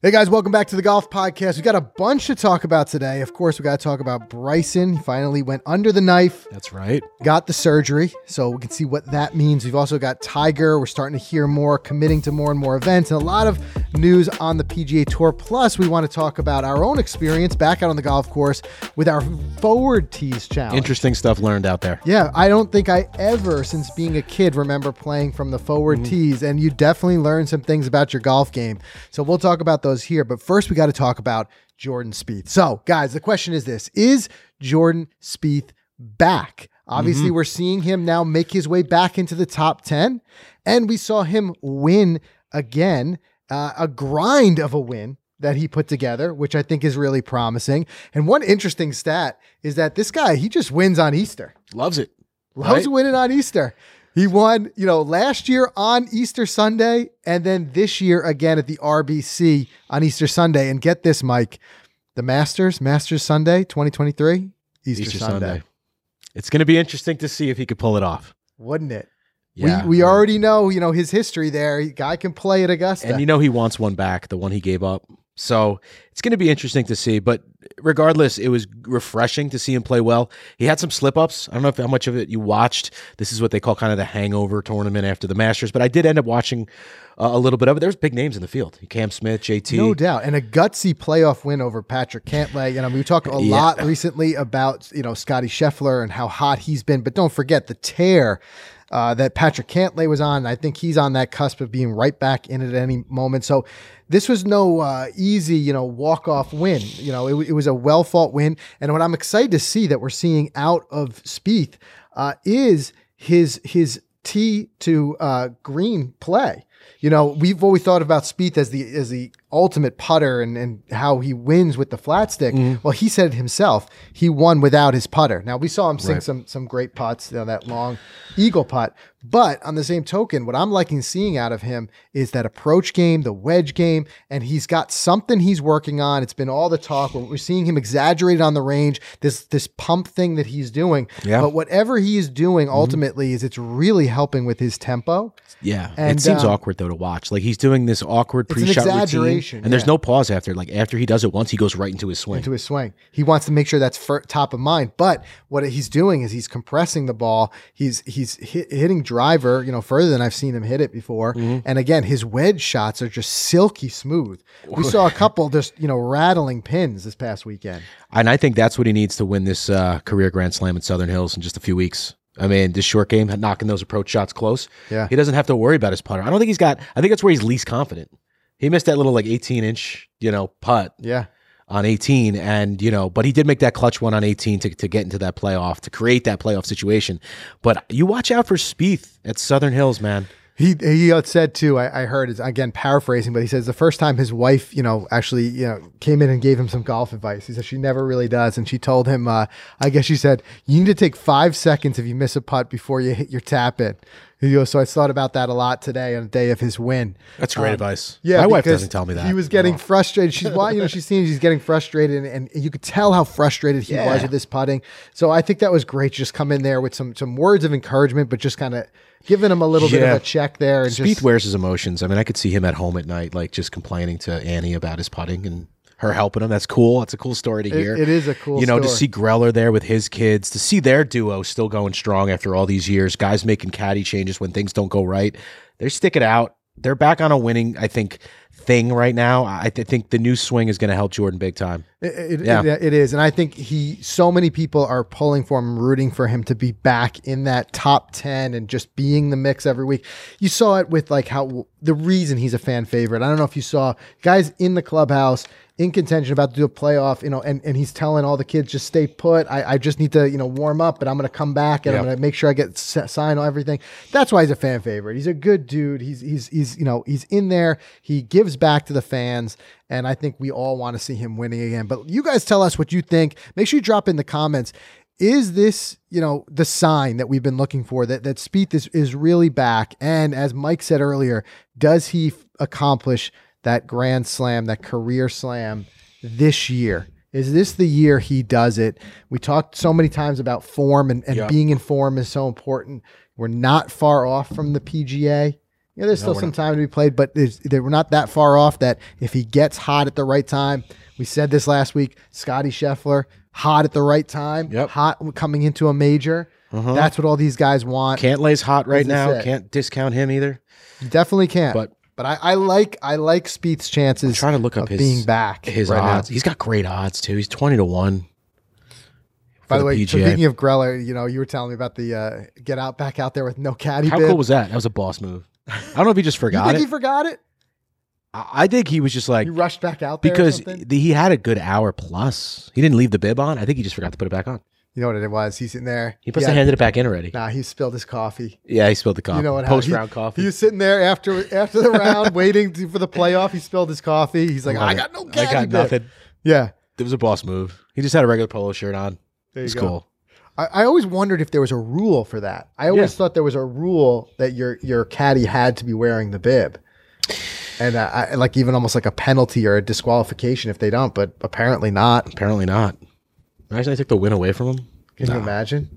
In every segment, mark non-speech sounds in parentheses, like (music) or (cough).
Hey guys, welcome back to the Golf Podcast. We got a bunch to talk about today. Of course, we got to talk about Bryson. He finally went under the knife, That's right. got the surgery, so we can see what that means. We've also got Tiger. We're starting to hear more, committing to more and more events, and a lot of news on the PGA Tour. Plus, we want to talk about our own experience back out on the golf course with our forward tees challenge. Interesting stuff learned out there. Yeah, I don't think I ever, since being a kid, remember playing from the forward mm-hmm. tees, and you definitely learn some things about your golf game. So we'll talk about those here. But first, we got to talk about Jordan Spieth. So, guys, the question is this: Is Jordan Spieth back? Obviously, we're seeing him now make his way back into the top ten, and we saw him win again, uh, a grind of a win that he put together, which I think is really promising. And one interesting stat is that this guy he just wins on Easter. Loves it. Loves Right? winning on Easter. He won, you know, last year on Easter Sunday, and then this year again at the RBC on Easter Sunday. And get this, Mike, the Masters, Masters Sunday, 2023, Easter, Easter Sunday. Sunday. It's going to be interesting to see if he could pull it off. wouldn't it? Yeah. we we already know, you know, his history there. Guy can play at Augusta. And you know he wants one back, the one he gave up. So it's going to be interesting to see. But regardless, it was refreshing to see him play well. He had some slip ups. I don't know if how much of it you watched. This is what they call kind of the hangover tournament after the Masters. But I did end up watching uh, a little bit of it. There's big names in the field: Cam Smith, JT. No doubt, and a gutsy playoff win over Patrick Cantlay. You know, we talked a Yeah. lot recently about you know Scotty Scheffler and how hot he's been, but don't forget the tear uh, that Patrick Cantlay was on. I think he's on that cusp of being right back in at any moment. So this was no uh, easy, you know, walk off win. You know, it, it was a well fought win, and what I'm excited to see that we're seeing out of Spieth uh, is his his tee to uh, green play. You know, we've always thought about Spieth as the as the ultimate putter and, and how he wins with the flat stick. Mm-hmm. Well, he said it himself. He won without his putter. Now we saw him sink Right. some some great putts, you know, that long eagle putt. But on the same token, what I'm liking seeing out of him is that approach game, the wedge game, and he's got something he's working on. It's been all the talk. We're, we're seeing him exaggerated on the range. This this pump thing that he's doing. Yeah. But whatever he is doing, ultimately, is it's really helping with his tempo. Yeah, And, it seems um, awkward though to watch. Like he's doing this awkward pre-shot routine, and there's yeah. no pause after. Like after he does it once, he goes right into his swing. into his swing. He wants to make sure that's fir- top of mind. But what he's doing is he's compressing the ball. He's he's hit, hitting driver, you know, further than I've seen him hit it before. Mm-hmm. And again, his wedge shots are just silky smooth. We saw a (laughs) couple just you know rattling pins this past weekend. and I think that's what he needs to win this uh, career Grand Slam at Southern Hills in just a few weeks. I mean, this short game, knocking those approach shots close. Yeah. he doesn't have to worry about his putter. I don't think he's got. I think that's where he's least confident. He missed that little like 18 inch, you know, putt Yeah. on 18, and you know, but he did make that clutch one on 18 to, to get into that playoff to create that playoff situation. But you watch out for Spieth at Southern Hills, man. He he said too. I, I heard it's again paraphrasing, but he says the first time his wife, you know, actually, you know, came in and gave him some golf advice. He said she never really does, and she told him, uh, I guess she said, you need to take five seconds if you miss a putt before you hit your tap in. He goes, so I thought about that a lot today on the day of his win. That's great um, advice. Yeah, my wife doesn't tell me that. He was getting frustrated. She's why you know she's seeing he's getting frustrated, and, and you could tell how frustrated he was with this putting. So I think that was great. Just come in there with some some words of encouragement, but just kind of giving him a little bit of a check there. And Spieth just, wears his emotions. I mean, I could see him at home at night, like just complaining to Annie about his putting and her helping him. That's cool. That's a cool story to It- hear. it is a cool You know, to see Greller there with his kids, to see their duo still going strong after all these years, guys making caddy changes when things don't go right. They're sticking out. They're back on a winning, I think, thing right now. I th- think the new swing is going to help Jordan big time. It, it, Yeah. it- it is, and I think he. So many people are pulling for him, rooting for him to be back in that top ten and just being the mix every week. You saw it with like how the reason he's a fan favorite. I don't know if you saw guys in the clubhouse in contention about to do a playoff, you know, and, and he's telling all the kids just stay put. I, I just need to you know warm up, but I'm going to come back and I'm going to make sure I get s- sign on everything. That's why he's a fan favorite. He's a good dude. He's he's he's you know he's in there. He gives back to the fans. And I think we all want to see him winning again. But you guys tell us what you think. Make sure you drop in the comments. Is this, you know, the sign that we've been looking for that that Spieth is, is really back? And as Mike said earlier, does he f- accomplish that grand slam, that career slam this year? Is this the year he does it? We talked so many times about form and, and Yeah. being in form is so important. We're not far off from the PGA Yeah, there's still some not. time to be played, but they we're not that far off. That if he gets hot at the right time, we said this last week. Scotty Scheffler, hot at the right time, Yep. hot coming into a major. Uh-huh. That's what all these guys want. Cantlay's hot right now. Can't discount him either. You definitely can't. But- but I, I like I like Spieth's chances. trying to look up his- being back. His right now. odds. He's got great odds too. He's twenty to one. By for the way, PGA. speaking of Greller, you know, you were telling me about the uh, get out back out there with no caddy. How bib. cool was that? That was a boss move. I don't know if he just (laughs) forgot. You think it. he forgot it? I I think he was just like He rushed back out there or because something? the, he had a good hour plus. He didn't leave the bib on. I think he just forgot to put it back on. You know what it was? He's sitting there. He must had- have handed it back in already. Nah, he spilled his coffee. Yeah, he spilled the coffee. You know what? Post round coffee. He was sitting there after after the round, (laughs) waiting to, for the playoff. He spilled his coffee. He's like, Love I got no I got bib." nothing. Yeah, It was a boss move. He just had a regular polo shirt on. there you It's cool. I, I always wondered if there was a rule for that. I always Yeah. thought there was a rule that your your caddy had to be wearing the bib, and uh, I, like even almost like a penalty or a disqualification if they don't. But apparently not. Apparently not. Imagine I took the win away from him. Can you Nah. imagine?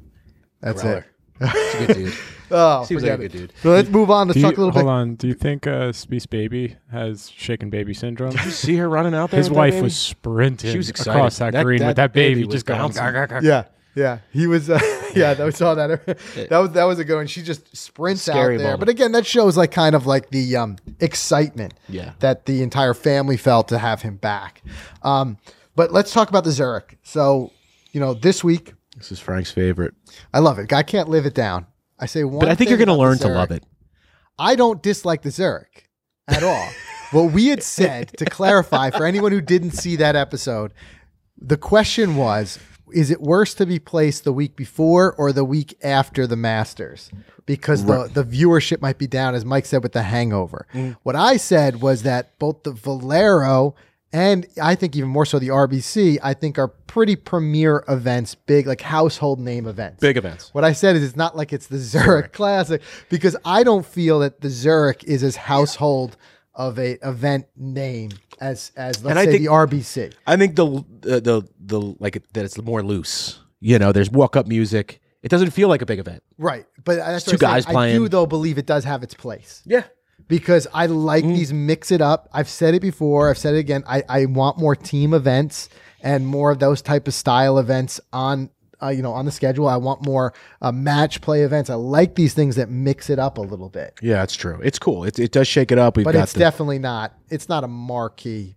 That's Greller. it. He's a good dude. (laughs) Oh, Seems like forget a it. good dude. So let's move on. Let's Do talk you, a little hold bit. on. Do you think uh, Spieth's baby has shaken baby syndrome? Did you see her running out (laughs) there? His with that wife baby? was sprinting She was excited. across that, That- green that with that baby, baby was just going. bouncing. "Gah, gah, gah." Yeah, yeah. He was. Uh, (laughs) yeah, that we saw that. that was that was a good one. She just sprints Scary out there. moment. But again, that shows like kind of like the um, excitement Yeah. that the entire family felt to have him back. Um, but let's talk about the Zurich. So you know, this week This is Frank's favorite. I love it. Guy can't live it down. I say one. But I think you're going to learn to love it. I don't dislike the Zurich at all. (laughs) what we had said to clarify for anyone who didn't see that episode, the question was is it worse to be placed the week before or the week after the Masters? Because the, the viewership might be down, as Mike said, with the hangover. Mm. What I said was that both the Valero and I think even more so the RBC, I think are pretty premier events, big, like household name events. Big events. What I said is it's not like it's the Zurich Classic because I don't feel that the Zurich is as household of a event name as as let's And I say think- the RBC. I think the the the, the like that it's more loose. You know, there's walk up music. It doesn't feel like a big event. Right. But that's two I'm saying. guys I do playing. though believe it does have its place. Yeah. Because I like Mm. these mix it up. I've said it before. I've said it again. I, I want more team events and more of those type of style events on uh, you know on the schedule. I want more uh, match play events. I like these things that mix it up a little bit. Yeah, it's true. It's cool. It, it does shake it up. We've But it's the, definitely not. It's not a marquee.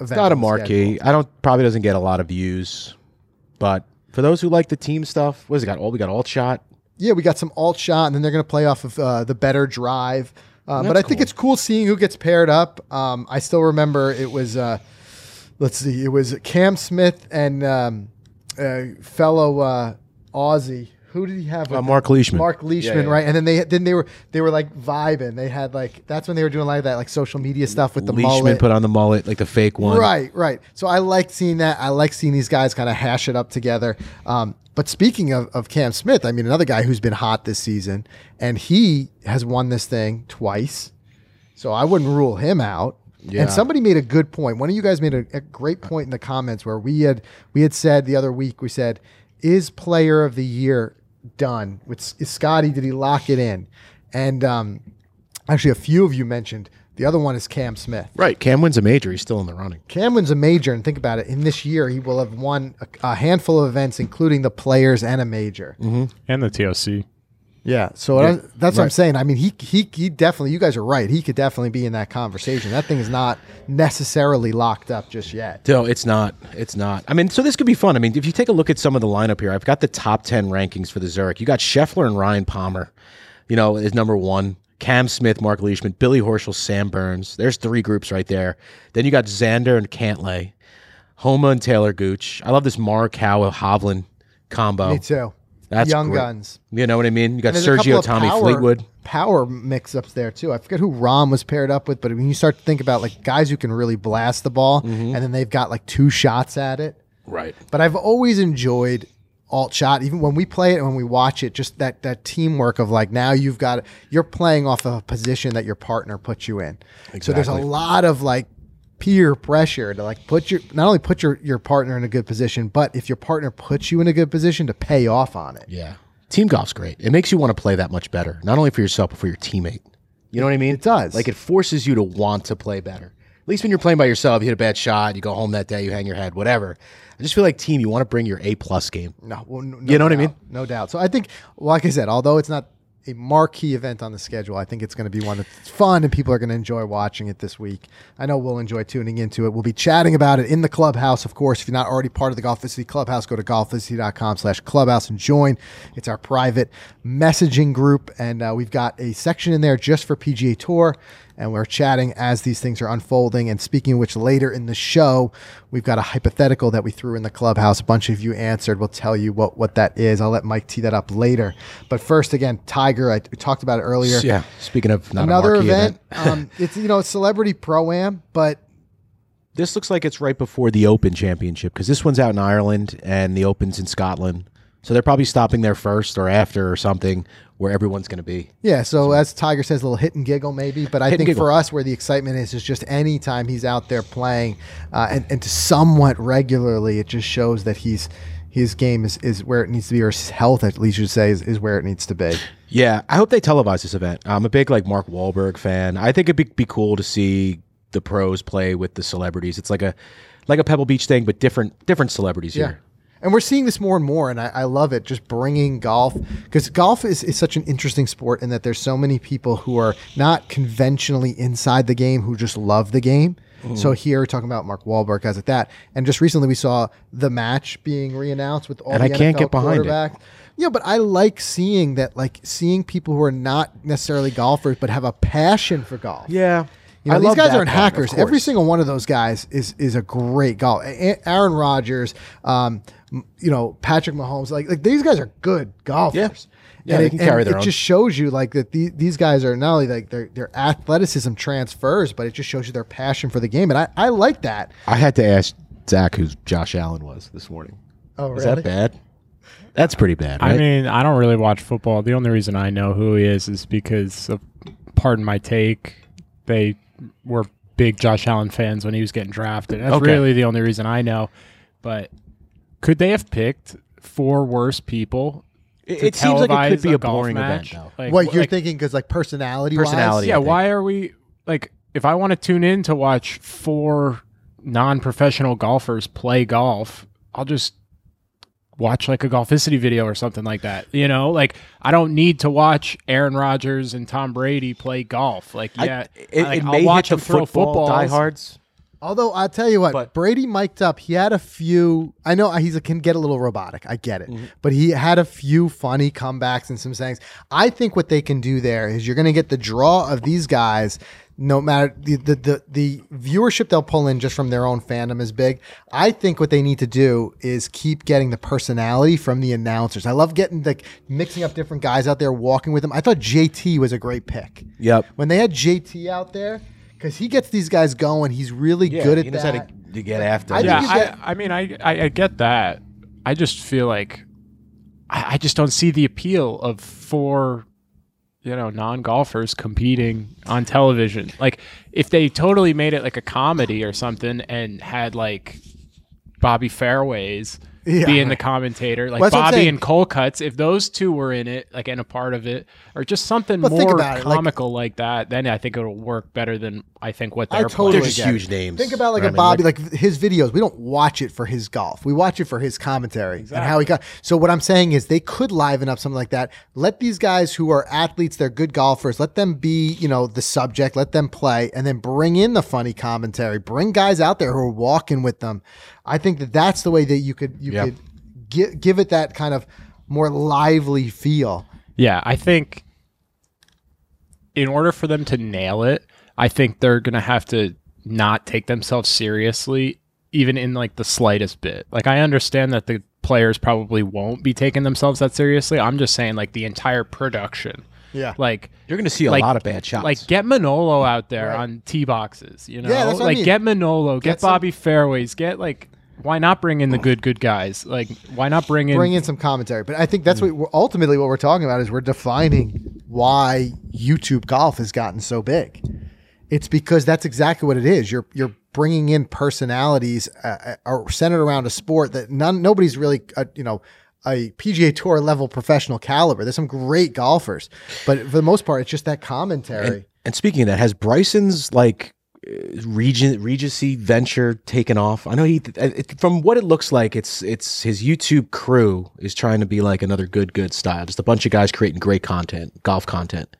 It's not a marquee. schedule. I don't probably doesn't get a lot of views, but for those who like the team stuff, what has it got? All we got alt shot. Yeah, we got some alt shot, and then they're going to play off of uh, the better drive. Uh, but I That's think cool. it's cool seeing who gets paired up. Um, I still remember it was, uh, let's see, it was Cam Smith and um, uh, fellow uh, Aussie. Who did he have? Uh, him? Mark Leishman. Mark Leishman, Yeah, yeah. right? And then they then they were they were like vibing. They had like that's when they were doing like that like social media stuff with the Leishman mullet. put on the mullet, like the fake one. Right, right. So I like seeing that. I like seeing these guys kind of hash it up together. Um, but speaking of, of Cam Smith, I mean, another guy who's been hot this season, and he has won this thing twice. So I wouldn't rule him out. Yeah. And somebody made a good point. One of you guys made a, a great point in the comments where we had we had said the other week we said, "Is Player of the Year done with Scotty? Did he lock it in?" And um, actually, a few of you mentioned the other one is Cam Smith. Right. Cam wins a major. He's still in the running. Cam wins a major, and think about it. In this year, he will have won a, a handful of events, including the players and a major. Mm-hmm. and the TOC. Yeah, so I- that's what I'm saying. I mean, he he he definitely. You guys are right. He could definitely be in that conversation. That thing is not necessarily locked up just yet. No, it's not. It's not. I mean, so this could be fun. I mean, if you take a look at some of the lineup here, I've got the top 10 rankings for the Zurich. You got Scheffler and Ryan Palmer, you know, is number one. Cam Smith, Mark Leishman, Billy Horschel, Sam Burns. There's three groups right there. Then you got Xander and Cantlay, Homa and Taylor Gooch. I love this Mark Howe Hovland combo. Me too. That's Young great. guns. You know what I mean? You got And there's a couple Sergio Tommy power- Fleetwood. Power mix ups there too. I forget who Rahm was paired up with, but when you start to think about like guys who can really blast the ball, Mm-hmm. and then they've got like two shots at it. Right. But I've always enjoyed alt shot, even when we play it and when we watch it, just that that teamwork of like now you've got you're playing off of a position that your partner puts you in. exactly. So there's a lot of like peer pressure to like put your not only put your your partner in a good position, but if your partner puts you in a good position to pay off on it. Yeah. Team golf's great. It makes you want to play that much better, not only for yourself, but for your teammate. You know what I mean? It does. Like it forces you to want to play better. At least when you're playing by yourself, you hit a bad shot, you go home that day, you hang your head, whatever. I just feel like team, you want to bring your A plus game. No, well, no You know what I mean? No doubt. So I think, like I said, although it's not a marquee event on the schedule, I think it's going to be one that's fun and people are going to enjoy watching it this week. I know we'll enjoy tuning into it. We'll be chatting about it in the clubhouse, of course. If you're not already part of the Golficity Clubhouse, go to golficity.com slash clubhouse and join. It's our private messaging group, and uh, we've got a section in there just for PGA Tour and we're chatting as these things are unfolding. And speaking of which, later in the show, we've got a hypothetical that we threw in the clubhouse. A bunch of you answered. We'll tell you what what that is. I'll let Mike tee that up later. But first, again, Tiger. I we talked about it earlier. Yeah. Speaking of not Another event. event, (laughs) um, it's you know it's celebrity pro am, but this looks like it's right before the Open Championship because this one's out in Ireland and the Open's in Scotland. So they're probably stopping there first or after or something where everyone's going to be. Yeah, so as Tiger says, a little hit and giggle maybe, but I Hit think for us, where the excitement is, is just any time he's out there playing, uh, and and to somewhat regularly, it just shows that he's his game is, is where it needs to be, or his health, at least you say, is, is where it needs to be. Yeah, I hope they televise this event. I'm a big like Mark Wahlberg fan. I think it'd be, be cool to see the pros play with the celebrities. It's like a like a Pebble Beach thing, but different different celebrities Yeah. here. And we're seeing this more and more, and I, I love it. Just bringing golf because golf is, is such an interesting sport in that there's so many people who are not conventionally inside the game who just love the game. Mm-hmm. So here we're talking about Mark Wahlberg guys like that, and just recently we saw the match being reannounced with all And the I can't NFL get behind it. Yeah, but I like seeing that, like seeing people who are not necessarily golfers but have a passion for golf. Yeah. You know, I these love guys that aren't hackers. Every single one of those guys is is a great golf. A- Aaron Rodgers, um, you know, Patrick Mahomes, like like these guys are good golfers. Yeah. Yeah, and they it, can and carry their it own. just shows you like that the, these guys are not only like their their athleticism transfers, but it just shows you their passion for the game, and I, I like that. I had to ask Zach who Josh Allen was this morning. Oh, Is that bad? That's pretty bad, right? I mean, I don't really watch football. The only reason I know who he is is because of, pardon my take, they were big Josh Allen fans when he was getting drafted. That's Okay. really the only reason I know. But could they have picked four worse people? it, to it seems like it could be a, golf boring match? event, though. Like, what you're like, thinking because like personality, Personality. Yeah, why are we like? If I want to tune in to watch four non-professional golfers play golf, I'll just watch like a golficity video or something like that. You know, like I don't need to watch Aaron Rodgers and Tom Brady play golf. Like, I- yeah, it, like, it I'll may watch hit him the throw football footballs. diehards. Although I'll tell you what, But- Brady mic'd up. He had a few. I know he's a, can get a little robotic. I get it, Mm-hmm. but he had a few funny comebacks and some sayings. I think what they can do there is you're going to get the draw of these guys. No matter the, the the the viewership they'll pull in just from their own fandom is big. I think what they need to do is keep getting the personality from the announcers. I love getting like mixing up different guys out there walking with them. I thought JT was a great pick Yep. when they had JT out there because he gets these guys going. He's really good at he knows that. how to, to get after. I Yeah, you I, get- I mean, I, I I get that. I just feel like I, I just don't see the appeal of four, you know, non golfers competing on television. Like, if they totally made it like a comedy or something and had like Bobby Fairways Yeah. being the commentator, like Well, that's what I'm Bobby and Cole Cuts, if those two were in it, like and a part of it, or just something But more about it, like- comical like, that, then I think it'll work better than I think what I they're totally playing. They're just get huge names. Think about like Right? a I mean, Bobby, like, his videos. We don't watch it for his golf. We watch it for his commentary and how he got. So what I'm saying is they could liven up something like that. Let these guys who are athletes, they're good golfers. Let them be, you know, the subject. Let them play, and then bring in the funny commentary. Bring guys out there who are walking with them. I think that that's the way that you could you Yeah. could gi- give it that kind of more lively feel. Yeah, I think in order for them to nail it, I think they're going to have to not take themselves seriously even in like the slightest bit. Like I understand that the players probably won't be taking themselves that seriously. I'm just saying like the entire production. Yeah. Like You're going to see a like- lot of bad shots. like get Manolo out there Right. on tee boxes, you know? Yeah, that's what I like mean. get Manolo, get, Get some- Bobby Fairways, get like why not bring in the good good guys? Like why not bring in bring in some commentary. But I think that's what ultimately what we're talking about is we're defining why YouTube golf has gotten so big. It's because that's exactly what it is. You're you're bringing in personalities uh, uh, centered around a sport that none nobody's really uh, you know a PGA Tour level professional caliber. There's some great golfers, but for the most part, it's just that commentary. And speaking of that, has Bryson's like Regency venture taken off? I know he, it, from what it looks like, it's it's his YouTube crew is trying to be like another good good style, just a bunch of guys creating great content, golf content.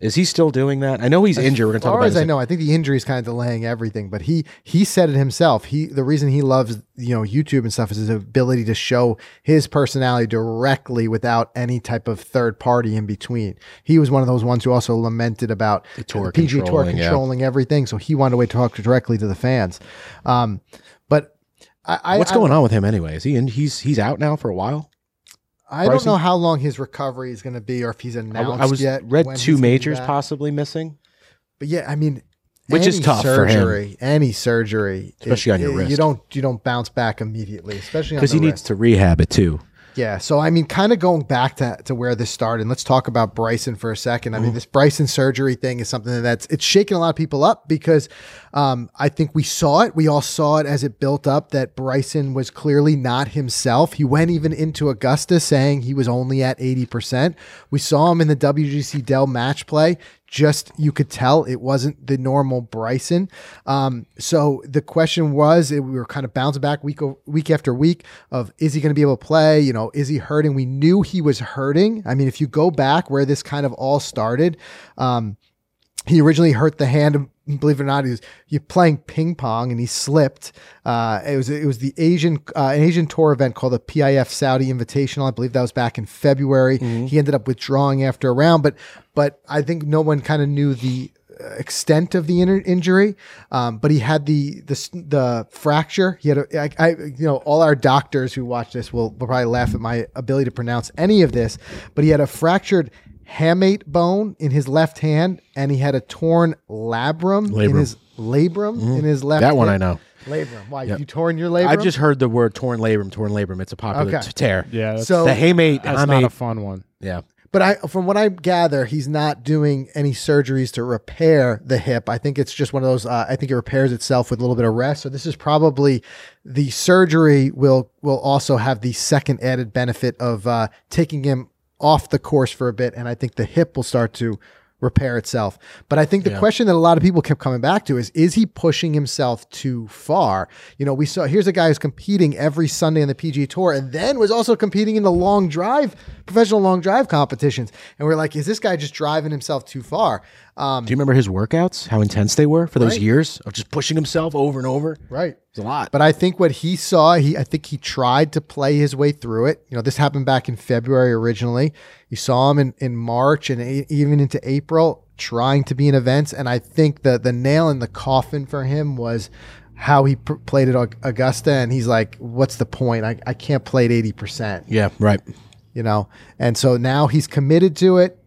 Is he still doing that? I know he's injured. We're going to talk about. as I know, I think the injury is kind of delaying everything. But he he said it himself. He the reason he loves you know YouTube and stuff is his ability to show his personality directly without any type of third party in between. He was one of those ones who also lamented about the tour PG Tour controlling, yeah. everything. So he wanted to talk directly to the fans. Um, but I, I What's I, going on with him anyway? Is he in? He's he's out now for a while. I don't know how long his recovery is going to be, or if he's I, announced I was yet. read two he's gonna be majors possibly missing. But yeah, I mean, Which is any tough for him. Any surgery, Especially on your You wrist. don't you don't bounce back immediately, especially because he needs to rehab it too. Yeah. So I mean, kind of going back to, to where this started. Let's talk about Bryson for a second. I Mm-hmm. mean, this Bryson surgery thing is something that's it's shaking a lot of people up because um, I think we saw it. We all saw it as it built up that Bryson was clearly not himself. He went even into Augusta saying he was only at eighty percent. We saw him in the WGC Dell match play just you could tell it wasn't the normal Bryson. Um, so the question was, it, we were kind of bouncing back week week after week of is he going to be able to play? You know, is he hurting? We knew he was hurting. I mean, if you go back where this kind of all started, um, he originally hurt the hand. Believe it or not, he was you playing ping pong and he slipped. Uh, it was it was the Asian uh, an Asian tour event called the PIF Saudi Invitational. I believe that was back in February. He ended up withdrawing after a round, but but I think no one kind of knew the uh, extent of the inner injury. Um, but he had the the the fracture. He had a, I, I you know all our doctors who watch this will, will probably laugh at my ability to pronounce any of this. But he had a fractured hamate bone in his left hand, and he had a torn labrum, in Labrum. his labrum in his left. That one hip. I know. Labrum. Why you torn your labrum? I've just heard the word torn labrum, torn labrum. It's a popular Okay. t- tear. Yeah, that's, So- the hamate. that's not a fun one. Yeah, But I, from what I gather, he's not doing any surgeries to repair the hip. I think it's just one of those. Uh, I think it repairs itself with a little bit of rest. So this is probably the surgery will will also have the second added benefit of uh, taking him off the course for a bit, and I think the hip will start to repair itself. But I think the question that a lot of people kept coming back to is is he pushing himself too far? You know, we saw here's a guy who's competing every Sunday on the PG Tour and then was also competing in the long drive, professional long drive competitions. And we're like, is this guy just driving himself too far? Um, do you remember his workouts? How intense they were for those Right. years of just pushing himself over and over. right. It's a lot. But I think what he saw, he I think he tried to play his way through it. You know, this happened back in February originally. You saw him in, in March and a- even into April trying to be in events. And I think the the nail in the coffin for him was how he pr- played at Augusta. And he's like, what's the point? I, I can't play at 80%, yeah, right. you know? And so now he's committed to it.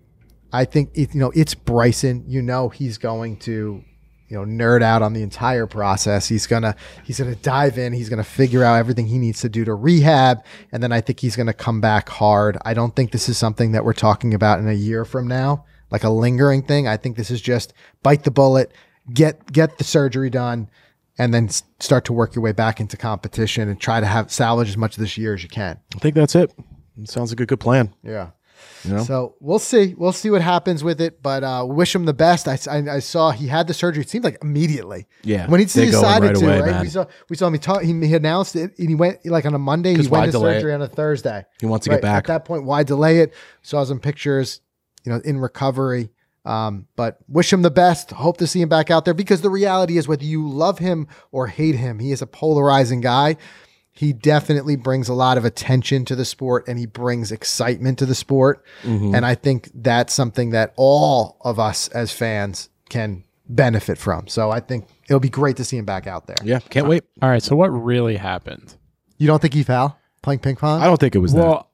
I think, it, you know, it's Bryson. You know, he's going to you know nerd out on the entire process. He's gonna he's gonna dive in. He's gonna figure out everything he needs to do to rehab. And then i think he's gonna come back hard. I don't think this is something that we're talking about in a year from now like a lingering thing. I think this is just bite the bullet get get the surgery done and then start to work your way back into competition and try to have salvage as much of this year as you can. I think that's it. It. Sounds like a good plan. yeah You know? so we'll see. We'll see what happens with it, but uh, wish him the best. I, I, I saw he had the surgery. It seemed like immediately. Yeah, when he they go in decided right to, away, right? man. We saw we saw him. He, talk, he he announced it, and he went like on a Monday. He went to delay it? surgery on a Thursday. He wants to get back. At that point, why delay it? Saw some pictures, you know, in recovery. Um, but wish him the best. Hope to see him back out there because the reality is, whether you love him or hate him, he is a polarizing guy. He definitely brings a lot of attention to the sport and he brings excitement to the sport. Mm-hmm. And I think that's something that all of us as fans can benefit from. So I think it'll be great to see him back out there. Yeah, can't wait. All right, so what really happened? You don't think he foul playing ping pong? I don't think it was that. Well,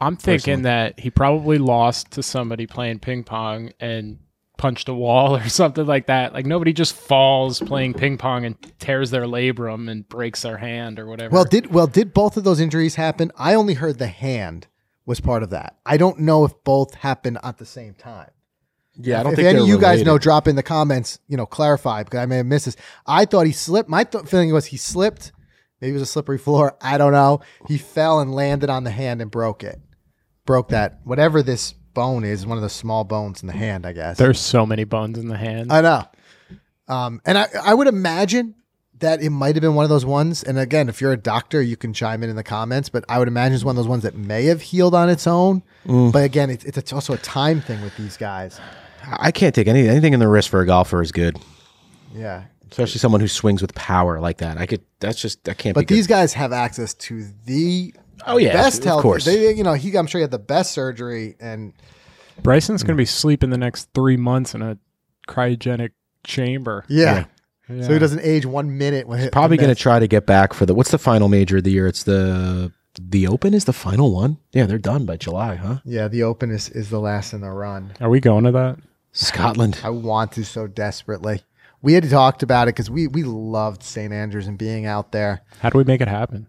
I'm thinking personally. that he probably lost to somebody playing ping pong and punched a wall (laughs) or something like that. Like nobody just falls playing ping pong and tears their labrum and breaks their hand or whatever. Well, did well did both of those injuries happen? I only heard the hand was part of that. I don't know if both happened at the same time. Yeah, I don't if think any of you guys know, drop in the comments. You know, clarify because I may have missed this. I thought he slipped. My th- feeling was he slipped. Maybe it was a slippery floor. I don't know. He fell and landed on the hand and broke it. Broke that whatever this bone is. One of the small bones in the hand, I guess. There's so many bones in the hand. I know. Um, and I, I would imagine that it might have been one of those ones. And again, if you're a doctor, you can chime in in the comments. But I would imagine it's one of those ones that may have healed on its own. But again, it's, it's also a time thing with these guys. I can't take any anything in the wrist for a golfer is good, Yeah. especially someone who swings with power like that. I could. That's just I can't But be. these guys have access to the Oh, yeah, best of health. course. They, you know, he I'm sure he had the best surgery and Bryson's going to be sleeping the next three months in a cryogenic chamber. yeah. Yeah. So he doesn't age one minute when good. Probably going to try to get back for the. What's the final major of the year? It's the the Open is the final one. Yeah, they're done by July, huh? Yeah, the Open is, is the last in the run. Are we going to that? Scotland. I want to so desperately. We had talked about it because we we loved St. Andrews and being out there. How do we make it happen?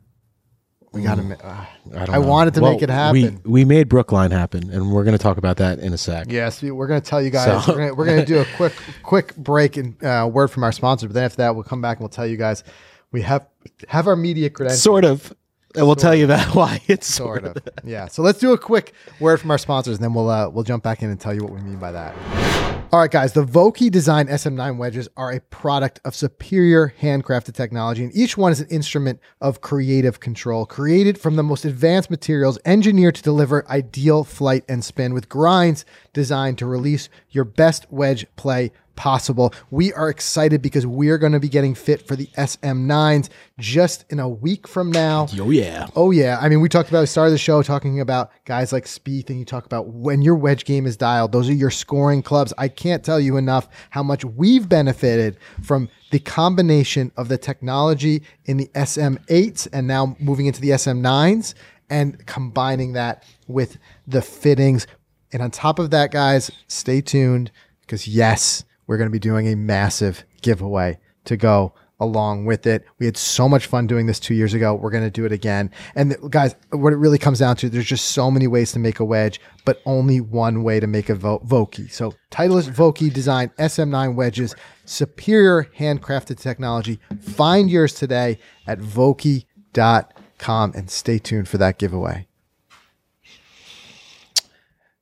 We got to. Uh, I, don't I wanted to Well, make it happen. We we made Brookline happen, and we're going to talk about that in a sec. yes, we, we're going to tell you guys. So- we're going to do a quick quick break and uh, word from our sponsor. But then after that, we'll come back and we'll tell you guys we have have our media credentials. Sort of. And we'll tell you that (laughs) why it's Sort of. Yeah. So let's do a quick word from our sponsors, and then we'll uh, we'll jump back in and tell you what we mean by that. All right, guys. The Vokey Design SM9 wedges are a product of superior handcrafted technology, and each one is an instrument of creative control, created from the most advanced materials, engineered to deliver ideal flight and spin, with grinds designed to release your best wedge play possible. We are excited because we are going to be getting fit for the SM9s just in a week from now. Oh yeah. Oh yeah, I mean we talked about we started the show talking about guys like Spieth, and you talk about when your wedge game is dialed. Those are your scoring clubs. I can't tell you enough how much we've benefited from the combination of the technology in the SM8s and now moving into the SM9s and combining that with the fittings. And on top of that, guys, stay tuned because yes, we're going to be doing a massive giveaway to go along with it. We had so much fun doing this two years ago. We're going to do it again. And guys, what it really comes down to, there's just so many ways to make a wedge, but only one way to make a vo- Vokey. So Titleist Vokey Design SM9 wedges, superior handcrafted technology. Find yours today at Vokey.com and stay tuned for that giveaway.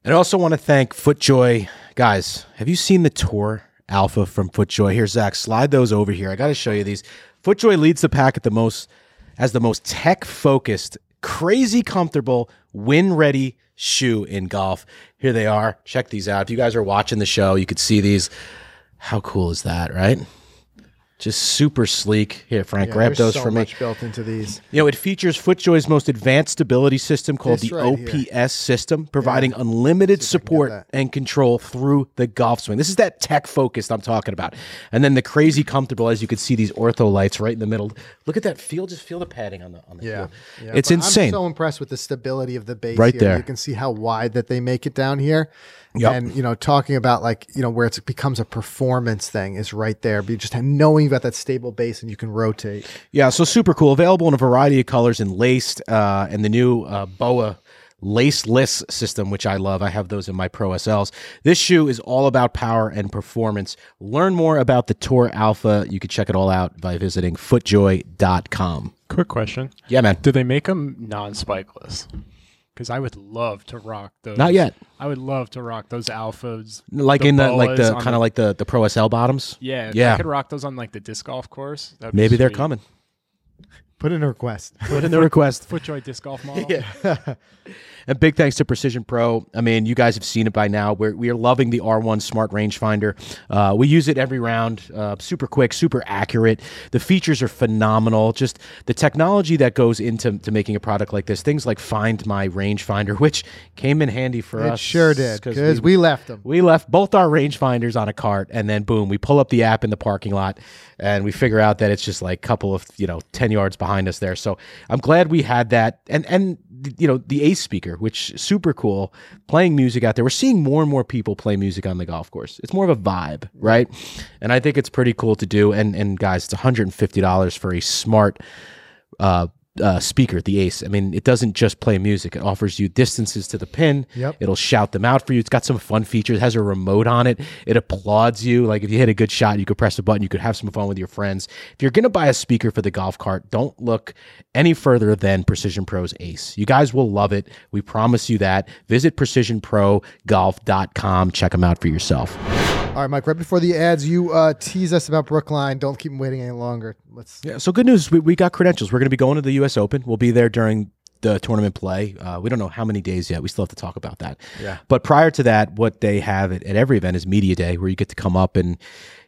And I also want to thank FootJoy. Guys, have you seen the tour alpha from FootJoy? Here, Zach, slide those over here. I got to show you these. FootJoy leads the pack at the most as the most tech focused, crazy comfortable, win ready shoe in golf. Here they are. Check these out. If you guys are watching the show, you could see these. How cool is that, right? Just super sleek. Here, Frank, Yeah, grab those so for me. much built into these. You know, it features FootJoy's most advanced stability system called This the right here. OPS system, providing unlimited support and control through the golf swing. This is that tech focused I'm talking about. And then the crazy comfortable, as you can see, these OrthoLites right in the middle. Look at that feel. Just feel the padding on the on the Yeah, field. yeah. It's insane. I'm so impressed with the stability of the base Right here. there. You can see how wide that they make it down here. Yep. And you know, talking about like you know where it becomes a performance thing is right there. But you just have knowing you've got that stable base and you can rotate. Yeah, so super cool. Available in a variety of colors and laced, uh, and the new uh, BOA laceless system, which I love. I have those in my Pro SLs. This shoe is all about power and performance. Learn more about the Tour Alpha. You can check it all out by visiting footjoy.com. Quick question: Yeah, man. Do they make them non-spikeless? Because I would love to rock those. Not yet. I would love to rock those alphas. Like the in the like the kind of like the the Pro SL bottoms. Yeah, Yeah. I could rock those on like the disc golf course. That'd Maybe they're coming. Put in a request. Put in the request. (laughs) FootJoy disc golf model. (laughs) Yeah. (laughs) and big thanks to Precision Pro. I mean, you guys have seen it by now. We're, we are loving the R1 Smart Rangefinder. Uh, we use it every round. Uh, super quick, super accurate. The features are phenomenal. Just the technology that goes into to making a product like this. Things like Find My Rangefinder, (laughs) which came in handy for it us. sure did because we, we left them. we left both our rangefinders on a cart, and then boom, we pull up the app in the parking lot, and we figure out that it's just like a couple of you know ten yards behind us there. So I'm glad we had that, and and you know the Ace speaker, which super cool, playing music out there. We're seeing more and more people play music on the golf course. It's more of a vibe, right? And I think it's pretty cool to do. And and guys, it's 150 dollars for a smart. Uh, uh, speaker, the Ace. I mean, it doesn't just play music; it offers you distances to the pin. Yep. It'll shout them out for you. It's got some fun features. It has a remote on it. It applauds you. Like if you hit a good shot, you could press a button. You could have some fun with your friends. If you're gonna buy a speaker for the golf cart, don't look any further than Precision Pro's Ace. You guys will love it. We promise you that. Visit precisionprogolf.com. Check them out for yourself. All right, Mike. Right before the ads, you uh, tease us about Brookline. Don't keep them waiting any longer. Let's. Yeah, so good news. We, we got credentials. We're going to be going to the U.S. Open. We'll be there during the tournament play. Uh, we don't know how many days yet. We still have to talk about that. Yeah. But prior to that, what they have at, at every event is media day, where you get to come up and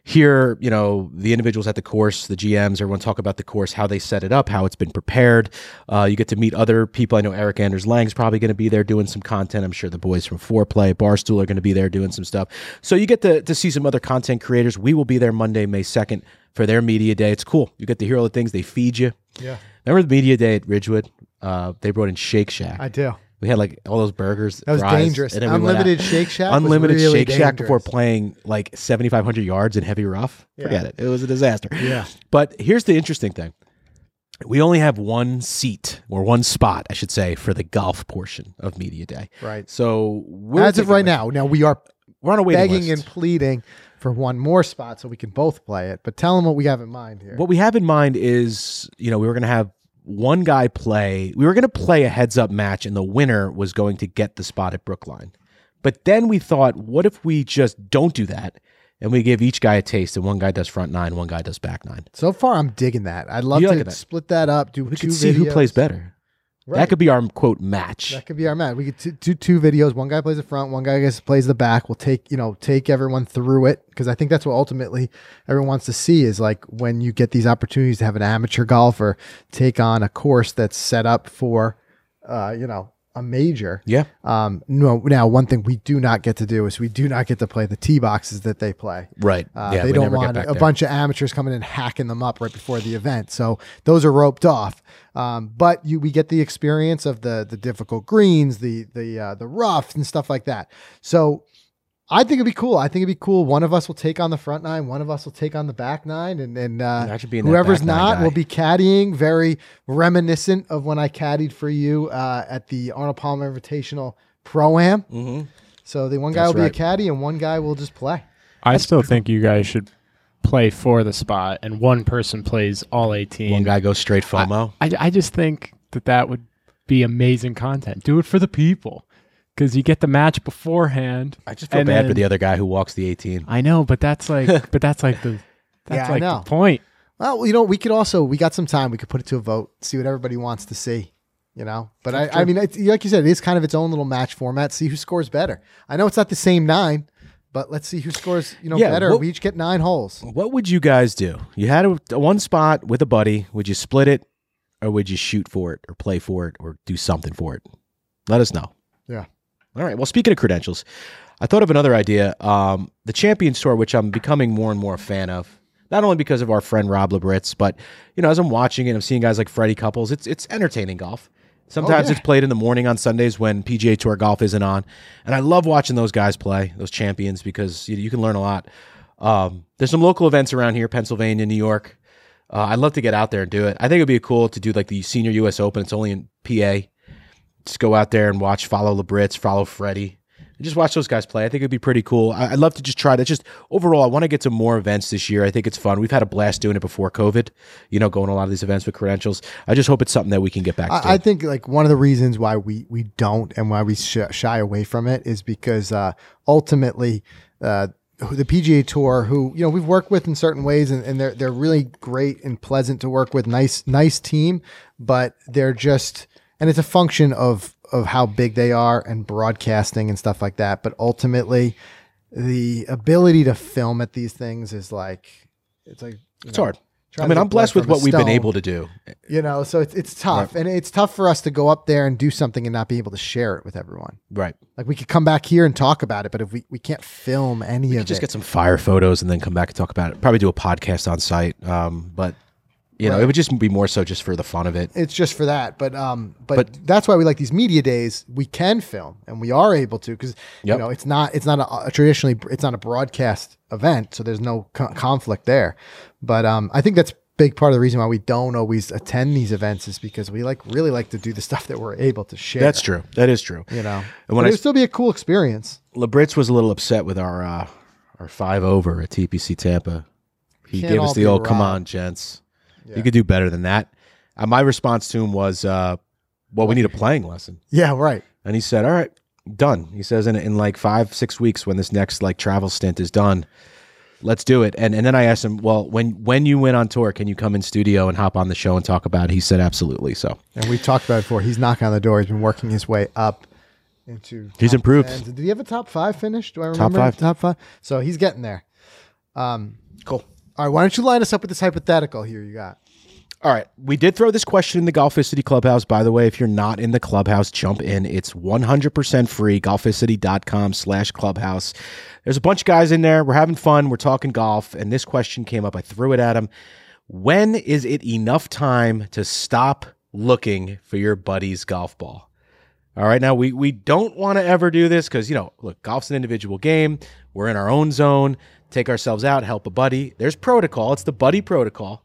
hear, you know, the individuals at the course, the GMs, everyone talk about the course, how they set it up, how it's been prepared. Uh, you get to meet other people. I know Erik Anders Lang's probably going to be there doing some content. I'm sure the boys from Fore Play, Barstool are going to be there doing some stuff. So you get to, to see some other content creators. We will be there Monday, May 2nd for their media day. It's cool. You get to hear all the things they feed you. Yeah, Remember the media day at Ridgewood? Uh, they brought in Shake Shack. I do. We had like all those burgers. That was fries, dangerous. and then we went out- Unlimited Shake Shack. was Unlimited really Shake Shack before playing like 7,500 yards in heavy rough. Forget it. It was a disaster. Yeah. But here's the interesting thing. We only have one seat or one spot, I should say, for the golf portion of media day. Right. So we're As of right now, now we are we're on a waiting begging list. and pleading for one more spot so we can both play it. But tell them what we have in mind here. What we have in mind is, you know, we were going to have one guy play. We were going to play a heads up match, and the winner was going to get the spot at Brookline. But then we thought, what if we just don't do that and we give each guy a taste, and one guy does front nine, one guy does back nine? so far, I'm digging that. I'd love You to like that? split that up. Do We two could see who videos. plays better. Right. That could be our quote match. That could be our match. We could t- do two videos. One guy plays the front. One guy plays the back. We'll take you know take everyone through it because I think that's what ultimately everyone wants to see is like when you get these opportunities to have an amateur golfer take on a course that's set up for, uh, you know, a major. Yeah. Um, no, now one thing we do not get to do is we do not get to play the tee boxes that they play. Right. Uh, yeah, they don't want a there. bunch of amateurs coming in hacking them up right before the event. So those are roped off. Um, but you we get the experience of the the difficult greens, the the uh, the rough and stuff like that. So I think it'd be cool. I think it'd be cool. One of us will take on the front nine, one of us will take on the back nine, and and uh, I should be in that whoever's not will be caddying. Very reminiscent of when I caddied for you uh, at the Arnold Palmer Invitational Pro Am. Mhm. So the one guy That's will be a caddy, and one guy will just play. I still think you guys should play for the spot, and one person plays all 18. One guy goes straight FOMO. I, I just think that that would be amazing content. Do it for the people because you get the match beforehand. I just feel and bad for the other guy who walks the 18. I know, but that's like, (laughs) but that's like the, that's Yeah, like the point. Well, you know, we could also we got some time. We could put it to a vote, see what everybody wants to see. You know, but I, I mean, it's, like you said, it is kind of its own little match format. See who scores better. I know it's not the same nine, but let's see who scores. You know, Yeah, better. what- we each get nine holes. What would you guys do? You had a, a one spot with a buddy. Would you split it or would you shoot for it or play for it or do something for it? Let us know. Yeah. All right. Well, speaking of credentials, I thought of another idea. Um, the Champions Tour, which I'm becoming more and more a fan of, not only because of our friend Rob Labritz, but you know, as I'm watching it, I'm seeing guys like Freddie Couples. It's it's entertaining golf. Sometimes yeah. it's played in the morning on Sundays when PGA Tour golf isn't on, and I love watching those guys play, those champions, because you, you can learn a lot. Um, there's some local events around here, Pennsylvania, New York. Uh, I'd love to get out there and do it. I think it'd be cool to do like the Senior U.S. Open. It's only in PA. Just go out there and watch, follow Labritz, follow Freddie, and just watch those guys play. I think it'd be pretty cool. I, I'd love to just try that. Just overall, I want to get to more events this year. I think it's fun. We've had a blast doing it before COVID. You know, going to a lot of these events with credentials. I just hope it's something that we can get back to. I, I think like one of the reasons why we we don't and why we sh- shy away from it is because uh, ultimately. Uh, the PGA Tour, who you know we've worked with in certain ways, and, and they're they're really great and pleasant to work with. Nice nice team, but they're just and it's a function of of how big they are and broadcasting and stuff like that. But ultimately, the ability to film at these things is like it's like it's know, hard. I mean, I'm blessed with what we've been able to do. you know so it's, it's tough and it's tough for us to go up there and do something and not be able to share it with everyone Right. like we could come back here and talk about it but if we, we can't film any of Just it just get some fire photos and then come back and talk about it. Probably do a podcast on site. Um, but you know, Right. it would just be more so just for the fun of it. it's just for that but um but, But- that's why we like these media days we can film and we are able to because you know it's not it's not a, a traditionally it's not a broadcast event so there's no co- conflict there but um i think that's big part of the reason why we don't always attend these events is because we like really like to do the stuff that we're able to share. That's true. That is true. You know, And when it would still be a cool experience. Labritz was a little upset with our uh, our five over at TPC Tampa. He Can't gave us the old "Come on, gents, Yeah. you could do better than that." Uh, my response to him was, uh, "Well, we need a playing lesson," Yeah, right. and he said, "All right, done." He says, "In in like five six weeks, when this next like travel stint is done." Let's do it. And and then I asked him, well, when when you went on tour, can you come in studio and hop on the show and talk about it? He said absolutely. So And we talked about it before. He's knocking on the door. He's been working his way up into. He's improved. 10s. Did he have a top five finish? Do I remember? Top five. Top five. So he's getting there. Um, cool. All right. Why don't you line us up with this hypothetical here? You got. All right. We did throw this question in the Golficity Clubhouse. By the way, if you're not in the clubhouse, jump in. It's 100% free. Golficity.com slash clubhouse. There's a bunch of guys in there. We're having fun. We're talking golf. And this question came up. I threw it at him. When is it enough time to stop looking for your buddy's golf ball? All right. Now, we, we don't want to ever do this because, you know, look, golf's an individual game. We're in our own zone. Take ourselves out, help a buddy. There's protocol. It's the buddy protocol.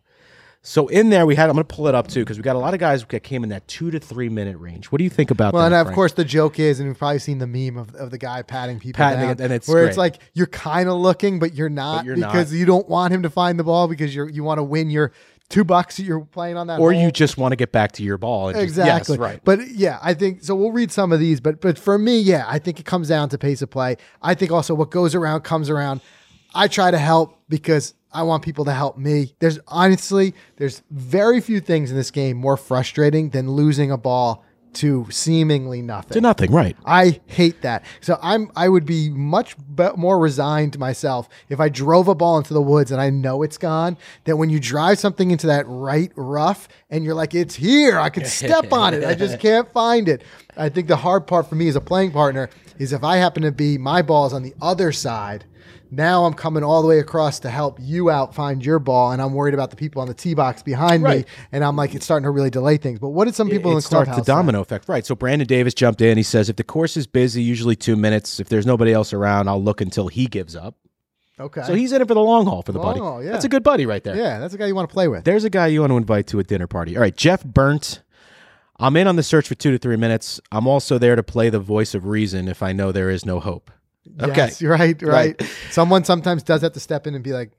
So in there, we had. I'm going to pull it up too because we got a lot of guys that came in that two to three minute range. What do you think about Well, that? and of Frank? course the joke is, and we've probably seen the meme of, of the guy patting people Patting down, it, and it's where it's great. like you're kind of looking, but you're not you're because not. you don't want him to find the ball because you're you want to win your two bucks you're playing on that. or hole. you just want to get back to your ball. And just- Exactly. yes, right. But yeah, I think so. We'll read some of these, but but for me, yeah, I think it comes down to pace of play. I think also what goes around comes around. I try to help because I want people to help me. There's honestly, there's very few things in this game more frustrating than losing a ball to seemingly nothing. to nothing. Right. I hate that. So I'm I would be much be- more resigned to myself if I drove a ball into the woods and I know it's gone. Than when you drive something into that right rough and you're like, it's here. I could step on it. I just (laughs) can't find it. I think the hard part for me as a playing partner is if I happen to be my ball's on the other side. Now I'm coming all the way across to help you out find your ball, and I'm worried about the people on the tee box behind me, and I'm like, it's starting to really delay things. But what did some people in it the starts clubhouse the domino effect. Right. So Brandon Davis jumped in. He says, if the course is busy, usually two minutes. If there's nobody else around, I'll look until he gives up. Okay. So he's in it for the long haul for the Long buddy. haul, yeah. That's a good buddy right there. Yeah, that's a guy you want to play with. There's a guy you want to invite to a dinner party. All right, Jeff Burnt. I'm in on the search for two to three minutes. I'm also there to play the voice of reason if I know there is no hope. Okay. Yes, (laughs) right, right. Right. Someone sometimes does have to step in and be like,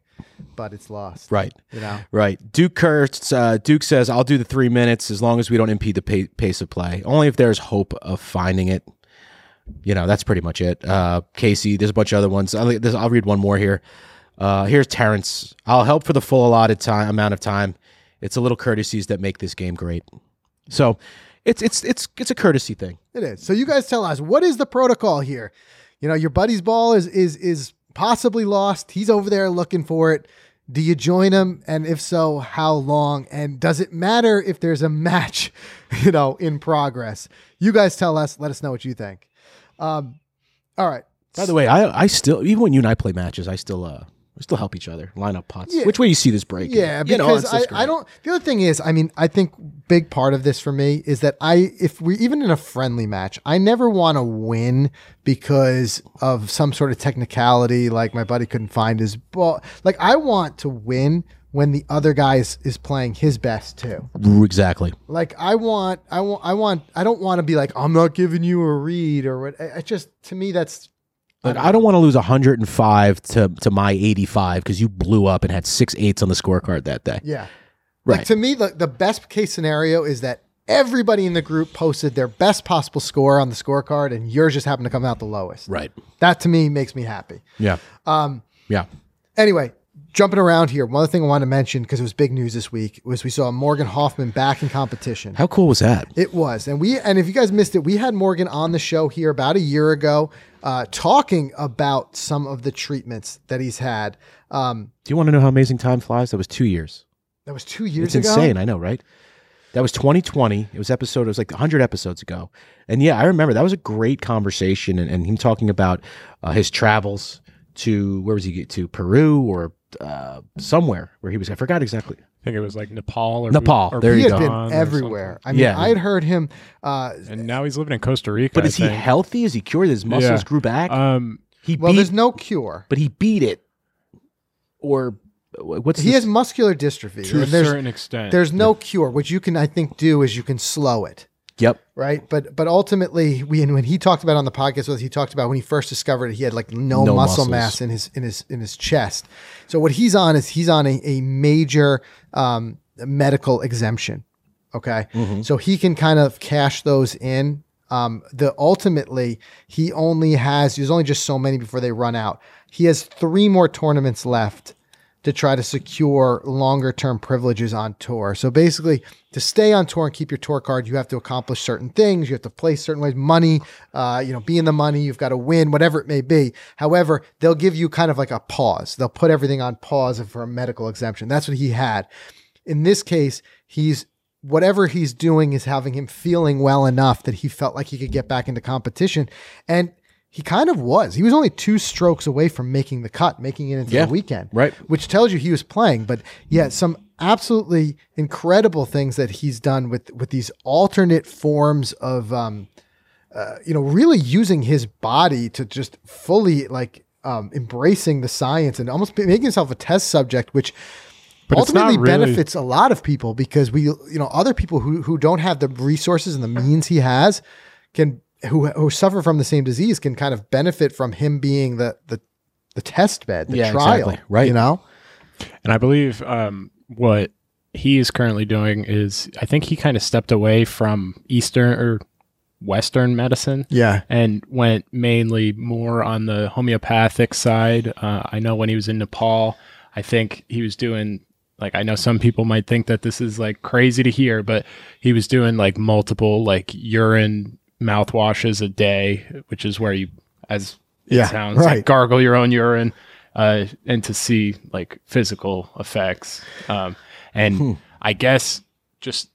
but it's lost. Right. You know? Right. Duke Kurtz, uh, Duke says, I'll do the three minutes as long as we don't impede the pa- pace of play. Only if there's hope of finding it. You know, that's pretty much it. Uh, Casey, there's a bunch of other ones. I'll, I'll read one more here. Uh, here's Terrence. I'll help for the full allotted time amount of time. It's a little courtesies that make this game great. So it's it's it's it's a courtesy thing. It is. So you guys tell us what is the protocol here? You know, your buddy's ball is is is possibly lost. He's over there looking for it. Do you join him? And if so, how long? And does it matter if there's a match, (laughs) you know, in progress? You guys tell us. Let us know what you think. Um, all right. By the way, I I still even when you and I play matches, I still uh we still help each other line up pots. Yeah. Which way you see this break? Yeah, because just I, I don't. The other thing is, I mean, I think big part of this for me is that I, if we even in a friendly match, I never want to win because of some sort of technicality, like my buddy couldn't find his ball. Like I want to win when the other guy is, is playing his best too. exactly. Like I want, I want, I want, I don't want to be like I'm not giving you a read or what. I I just to me that's Like I don't want to lose 105 to to my 85 because you blew up and had six eights on the scorecard that day. Yeah. Right. Like to me, the, the best case scenario is that everybody in the group posted their best possible score on the scorecard and yours just happened to come out the lowest. Right. That to me makes me happy. Yeah. Um, Yeah. anyway, jumping around here, one other thing I wanted to mention because it was big news this week was we saw Morgan Hoffman back in competition. How cool was that? It was, and we and if you guys missed it, we had Morgan on the show here about a year ago, uh, talking about some of the treatments that he's had. Um, Do you want to know how amazing time flies? That was two years. that was two years It's ago. insane. I know, right? That was 2020. It was episode. It was like 100 episodes ago. And yeah, I remember that was a great conversation, and, and him talking about uh, his travels to where was he get to Peru or uh, somewhere where he was. I forgot exactly. I think it was like Nepal or Nepal. or There He you had go. Bhutan been everywhere. I mean, Yeah. I had heard him. Uh. And now he's living in Costa Rica. But I is he think. healthy? Is he cured? His muscles Yeah. grew back. Um, he well, beat there's no cure. but he beat it or what's he this- has muscular dystrophy. to a certain extent. there's no cure. What you can I think do is you can slow it. Yep. right? But but ultimately, we and when he talked about on the podcast with us, he talked about when he first discovered it, he had like no, No muscle muscles. mass in his in his in his chest. So what he's on is he's on a, a major um, medical exemption. Okay, so he can kind of cash those in. Um, the ultimately he only has there's only just so many before they run out. He has three more tournaments left to try to secure longer term privileges on tour. So basically, to stay on tour and keep your tour card, you have to accomplish certain things. You have to play certain ways, money, uh, you know, be in the money. You've got to win, whatever it may be. However, they'll give you kind of like a pause. They'll put everything on pause for a medical exemption. That's what he had. In this case, he's whatever he's doing is having him feeling well enough that he felt like he could get back into competition. And he kind of was. He was only two strokes away from making the cut, making it into Yeah, the weekend right. which tells you he was playing. But yeah, some absolutely incredible things that he's done with with these alternate forms of, um, uh, you know, really using his body to just fully like um, embracing the science and almost making himself a test subject, which. But ultimately really- benefits a lot of people because we, you know, other people who, who don't have the resources and the means he has can who who suffer from the same disease can kind of benefit from him being the the the test bed, the Yeah, trial, exactly. Right. You know, And I believe um, what he is currently doing is, I think he kind of stepped away from Eastern or Western medicine yeah, and went mainly more on the homeopathic side. Uh, I know when he was in Nepal, I think he was doing like I know some people might think that this is like crazy to hear, but he was doing like multiple like urine mouthwashes a day, which is where you, as Yeah, it sounds, right. like gargle your own urine, uh, and to see like physical effects. Um, and I guess just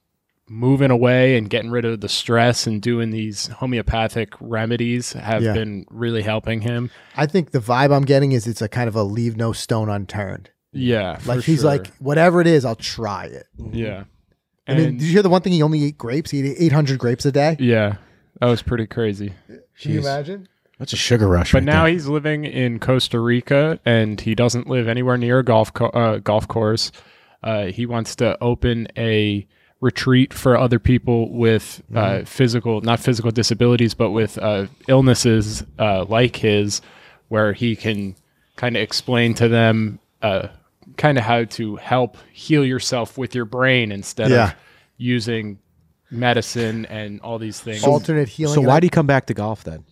moving away and getting rid of the stress and doing these homeopathic remedies have Yeah. been really helping him. I think the vibe I'm getting is it's a kind of a leave no stone unturned. Yeah, Like he's sure. like, whatever it is, I'll try it. yeah, I mean, did you hear the one thing? He only ate grapes. He ate 800 grapes a day. yeah, that was pretty crazy. Can you Jeez. imagine? That's a sugar rush. But right now there. he's living in Costa Rica, and he doesn't live anywhere near a golf co- uh, golf course. Uh, he wants to open a retreat for other people with uh, physical, not physical disabilities, but with uh, illnesses uh, like his, where he can kind of explain to them uh, kind of how to help heal yourself with your brain instead Yeah. of using medicine and all these things. Alternate healing. so why do you come back to golf then?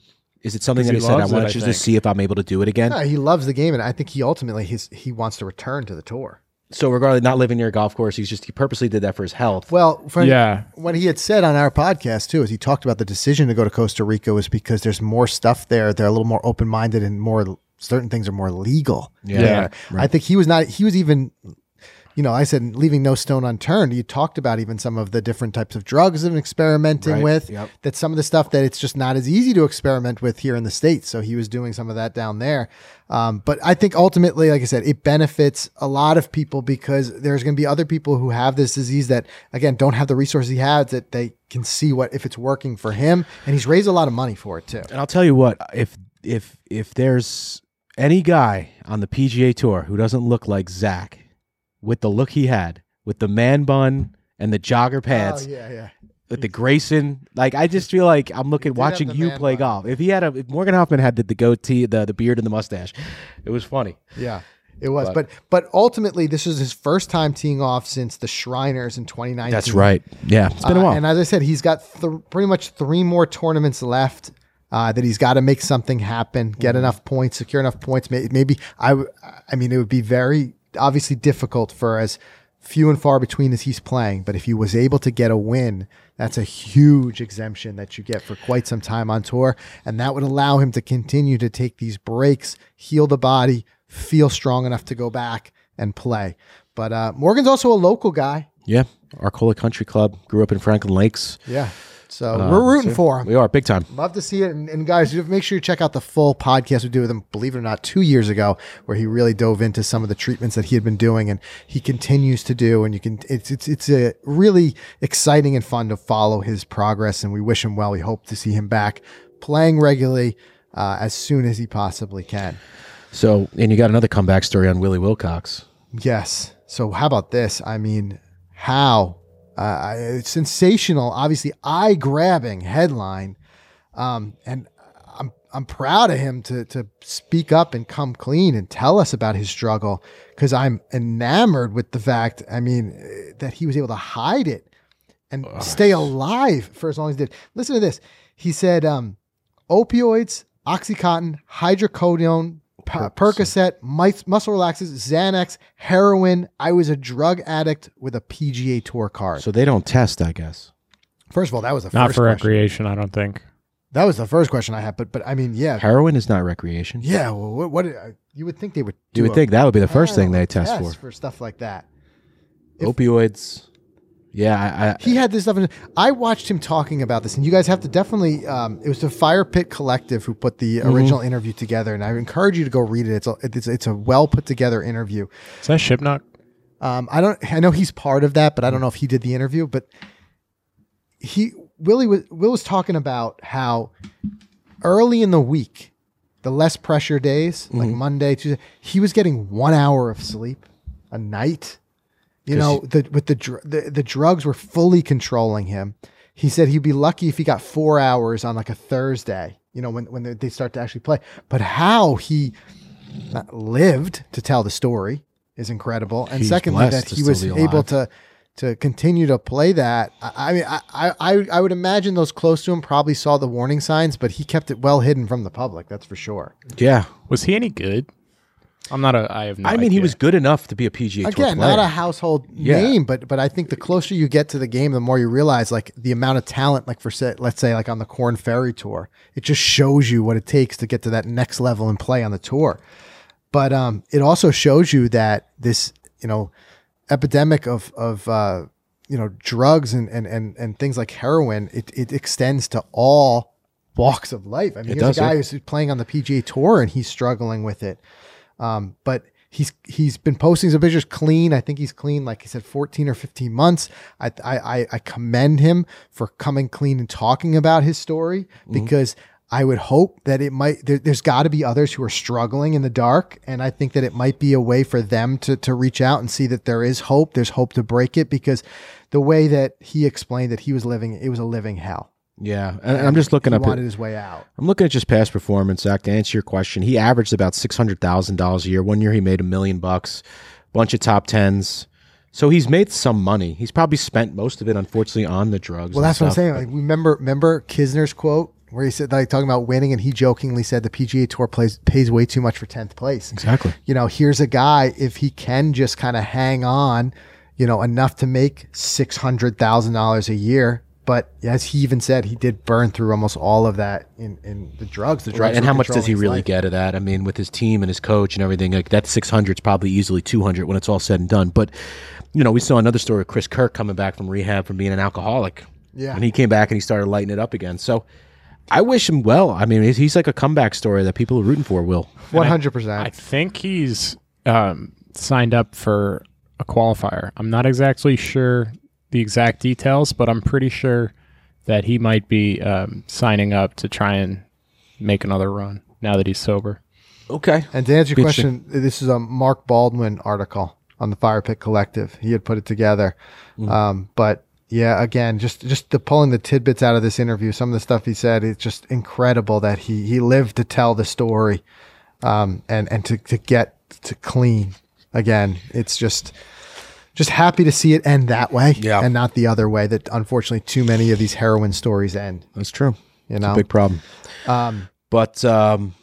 Is it something that he he said? I loves it, want I to just see if I'm able to do it again. No, he loves the game, and I think he ultimately he's, he wants to return to the tour. So regardless, not living near a golf course, he's just he purposely did that for his health. Well, for, Yeah. What he had said on our podcast too is he talked about the decision to go to Costa Rica was because there's more stuff there. They're a little more open minded and more certain things are more legal. Yeah. there. I think he was not. He was even. You know, I said leaving no stone unturned. You talked about even some of the different types of drugs and experimenting Right. with. Yep. That some of the stuff that it's just not as easy to experiment with here in the states. So he was doing some of that down there. Um, but I think ultimately, like I said, it benefits a lot of people because there's going to be other people who have this disease that again don't have the resources he has that they can see what if it's working for him, and he's raised a lot of money for it too. And I'll tell you what, if if if there's any guy on the PGA tour who doesn't look like Zach, with the look he had, with the man bun and the jogger pants, Oh yeah, yeah. with the Grayson, like I just feel like I'm looking watching you play bun. golf. If he had a, if Morgan Hoffman had the, the goatee, the the beard and the mustache, it was funny. Yeah, it was. But- But but ultimately, this is his first time teeing off since the Shriners in 2019. That's right. Yeah, it's been a Uh, while. And as I said, he's got th- pretty much three more tournaments left. Uh, that he's got to make something happen, get Mm-hmm. enough points, secure enough points. Maybe, Maybe I, w- I mean, it would be very obviously difficult for as few and far between as he's playing. But if he was able to get a win, that's a huge exemption that you get for quite some time on tour, and that would allow him to continue to take these breaks, heal the body, feel strong enough to go back and play. But uh, Morgan's also a local guy. yeah, Arcola Country Club grew up in Franklin Lakes. Yeah. So Uh, we're rooting for him. We are big time. Love to see it. And, and guys, make sure you check out the full podcast we did with him, believe it or not, two years ago, where he really dove into some of the treatments that he had been doing and he continues to do. And you can, it's, it's, it's a really exciting and fun to follow his progress. And we wish him well. We hope to see him back playing regularly uh, as soon as he possibly can. So, and you got another comeback story on Willie Wilcox. Yes. So how about this? I mean, how uh, sensational, obviously eye grabbing headline, um, and I'm I'm proud of him to to speak up and come clean and tell us about his struggle because I'm enamored with the fact. I mean, that he was able to hide it and stay alive for as long as he did. Listen to this. He said, um, opioids, oxycontin, hydrocodone, P- Percocet, mice- muscle relaxers, Xanax, heroin. I was a drug addict with a PGA Tour card. So they don't test, I guess. First of all, that was the Not first for question. recreation, I don't think. That was the first question I had. But but I mean, yeah, Heroin is not recreation. yeah. Well, what, what uh, you would think they would? You would a think that would be the first thing they test test for. for stuff like that. If- Opioids. Yeah, I, I, He had this stuff. In, I watched him talking about this, and you guys have to definitely. Um, it was the Fire Pit Collective who put the Mm-hmm. original interview together, and I encourage you to go read it. It's a, it's, it's a well put together interview. Is that Shipnuck? Um, I don't. I know he's part of that, but I don't know if he did the interview. But he Willie was Will was talking about how early in the week, the less pressure days, like Monday, Tuesday, he was getting one hour of sleep a night. You 'Cause know, the with the, dr- the the drugs were fully controlling him. He said he'd be lucky if he got four hours on like a Thursday. You know, when when they- they start to actually play. But how he uh, lived to tell the story is incredible. And He's secondly, that he was able to to continue to play that. I, I mean, I, I I I would imagine those close to him probably saw the warning signs, but he kept it well hidden from the public. That's for sure. yeah. Was he any good? I'm not a. I have no. I mean, he was good enough to be a PGA Tour Again, player. not a household Yeah. name, but but I think the closer you get to the game, the more you realize like the amount of talent. Like for say, let's say like on the Corn Ferry Tour, it just shows you what it takes to get to that next level and play on the tour. But um, it also shows you that this you know epidemic of of uh, you know drugs and and and and things like heroin, it it extends to all walks of life. I mean, It here's does, a guy yeah. who's playing on the PGA Tour and he's struggling with it. Um, but he's he's been posting some pictures clean. I think he's clean, like he said, 14 or 15 months. I I I- commend him for coming clean and talking about his story because I would hope that it might. There, there's got to be others who are struggling in the dark, and I think that it might be a way for them to to reach out and see that there is hope. There's hope to break it because the way that he explained that he was living, it was a living hell. Yeah, and, and I'm just looking he up. wanted At, his way out. I'm looking at just past performance. Zach, to answer your question, he averaged about six hundred thousand dollars a year. One year he made a million bucks, bunch of top tens. So he's made some money. He's probably spent most of it, unfortunately, on the drugs. Well, that's what I'm saying. Like, remember, remember Kisner's quote where he said, like, talking about winning, and he jokingly said the PGA Tour plays pays way too much for tenth place. Exactly. You know, here's a guy if he can just kind of hang on, you know, enough to make six hundred thousand dollars a year. But as he even said, he did burn through almost all of that in, in the drugs. The drugs Right, and how much does he really life. get of that? I mean, with his team and his coach and everything, like that 600 is probably easily 200 when it's all said and done. But you know, we saw another story of Chris Kirk coming back from rehab from being an alcoholic. Yeah. and he came back and he started lighting it up again. So I wish him well. I mean, he's, he's like a comeback story that people are rooting for. Will one hundred percent. I think he's um, signed up for a qualifier. I'm not exactly sure the exact details, but I'm pretty sure that he might be um, signing up to try and make another run now that he's sober. okay, And to answer your question, this is a Mark Baldwin article on the Fire Pit Collective. He had put it together. Um, but yeah, again, just just the pulling the tidbits out of this interview, some of the stuff he said, it's just incredible that he he lived to tell the story, um, and and to to get to clean again. It's just just happy to see it end that way, Yeah. and not the other way that unfortunately too many of these heroin stories end. that's true. You It's know, a big problem. um, But um,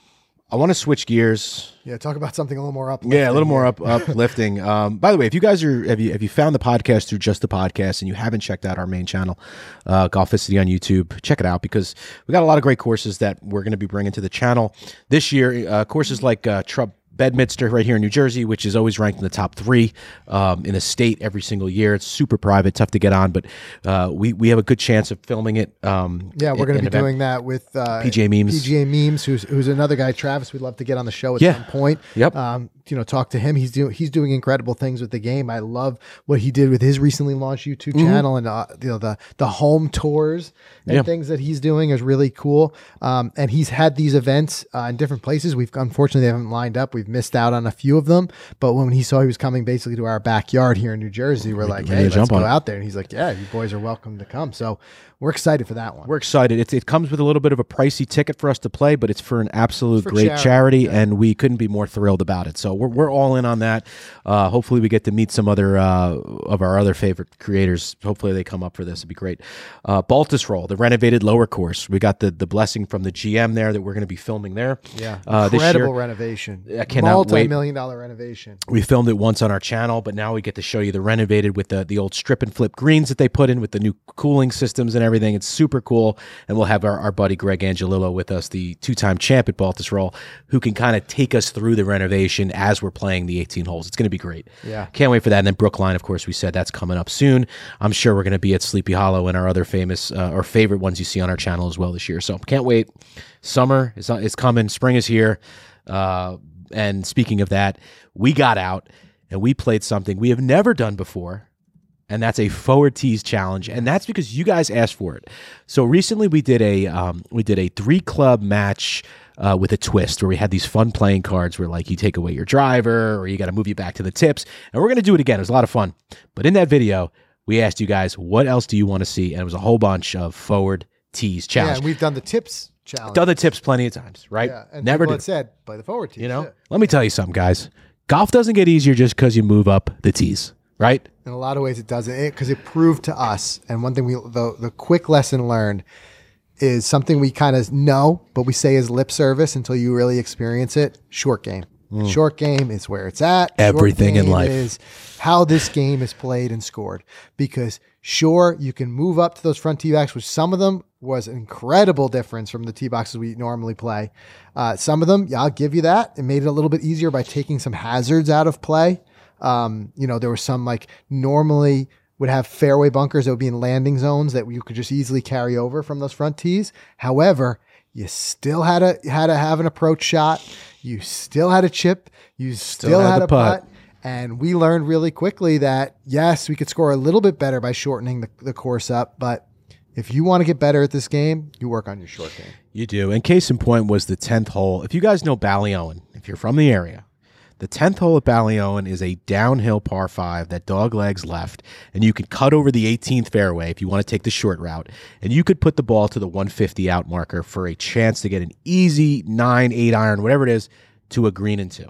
I want to switch gears yeah, talk about something a little more uplifting. Yeah, a little more up uplifting. (laughs) Um, by the way, if you guys are have you have you found the podcast through just the podcast and you haven't checked out our main channel, uh, Golficity on YouTube, check it out because we got a lot of great courses that we're going to be bringing to the channel this year. Uh, courses like uh, Trump. Bedminster right here in New Jersey, which is always ranked in the top three um, in the state every single year. It's super private, tough to get on, but uh, we we have a good chance of filming it. Um, Yeah, we're going to be event- doing that with uh, PGA Memes. PGA memes, who's who's another guy, Travis. We'd love to get on the show at Yeah. some point. Yep. Um, you know talk to him. He's doing he's doing incredible things with the game. I love what he did with his recently launched YouTube channel and uh, you know the the home tours and Yeah. things that he's doing is really cool. Um, and he's had these events uh, in different places. We've unfortunately they haven't lined up. We've missed out on a few of them. But when he saw he was coming basically to our backyard here in New Jersey, we're like, hey, let's go on it." out there. And he's like, yeah, you boys are welcome to come. So we're excited for that one. We're excited. It, it comes with a little bit of a pricey ticket for us to play, but it's for an absolute For great charity, charity, and we couldn't be more thrilled about it. So we're, we're all in on that. Uh, hopefully, we get to meet some other uh, of our other favorite creators. Hopefully, they come up for this. It'd be great. Uh, Baltusrol, the renovated lower course. We got the the blessing from the GM there that we're going to be filming there. yeah, uh, incredible renovation. I cannot wait. Multi-million dollar renovation. We filmed it once on our channel, but now we get to show you the renovated with the the old strip and flip greens that they put in with the new cooling systems and everything. It's super cool, and we'll have our, our buddy Greg Angelillo with us, the two time champ at Baltusrol, who can kind of take us through the renovation as we're playing the 18 holes. It's going to be great. Yeah. can't wait for that. And then Brookline, of course, we said that's coming up soon. I'm sure we're going to be at Sleepy Hollow and our other famous uh, or favorite ones you see on our channel as well this year. So can't wait. Summer is is coming. Spring is here. Uh, and speaking of that, we got out and we played something we have never done before. And that's a forward tees challenge, and that's because you guys asked for it. So recently, we did a um, we did a three club match uh, with a twist, where we had these fun playing cards, where like you take away your driver, or you got to move you back to the tips, and we're gonna do it again. It was a lot of fun. But in that video, we asked you guys, what else do you want to see? And it was a whole bunch of forward tees challenges. Yeah, and we've done the tips challenge. Done the tips plenty of times, right? yeah, and Never did. said play the forward tees. You know, yeah. let me tell you something, guys. Golf doesn't get easier just because you move up the tees, right? In a lot of ways, it doesn't because it, proved to us. And one thing we the the quick lesson learned is something we kind of know, but we say is lip service until you really experience it. Short game. Short game is where it's at. Mm. Everything in life. is how this game is played and scored. Because sure, you can move up to those front tee backs, which some of them was an incredible difference from the tee boxes we normally play. Uh, some of them, yeah, I'll give you that. It made it a little bit easier by taking some hazards out of play. Um, you know, there were some like normally would have fairway bunkers that would be in landing zones that you could just easily carry over from those front tees. However, you still had to had to have an approach shot. You still had a chip. You still, had had, a putt. putt. And we learned really quickly that yes, we could score a little bit better by shortening the, the course up. But if you want to get better at this game, you work on your short game. You do. And case in point was the 10th hole. If you guys know Ballyowen, if you're from the area, the 10th hole at Ballyowen is a downhill par 5 that dog legs left, and you can cut over the 18th fairway if you want to take the short route, and you could put the ball to the 150 out marker for a chance to get an easy 9, 8 iron, whatever it is, to a green and 2.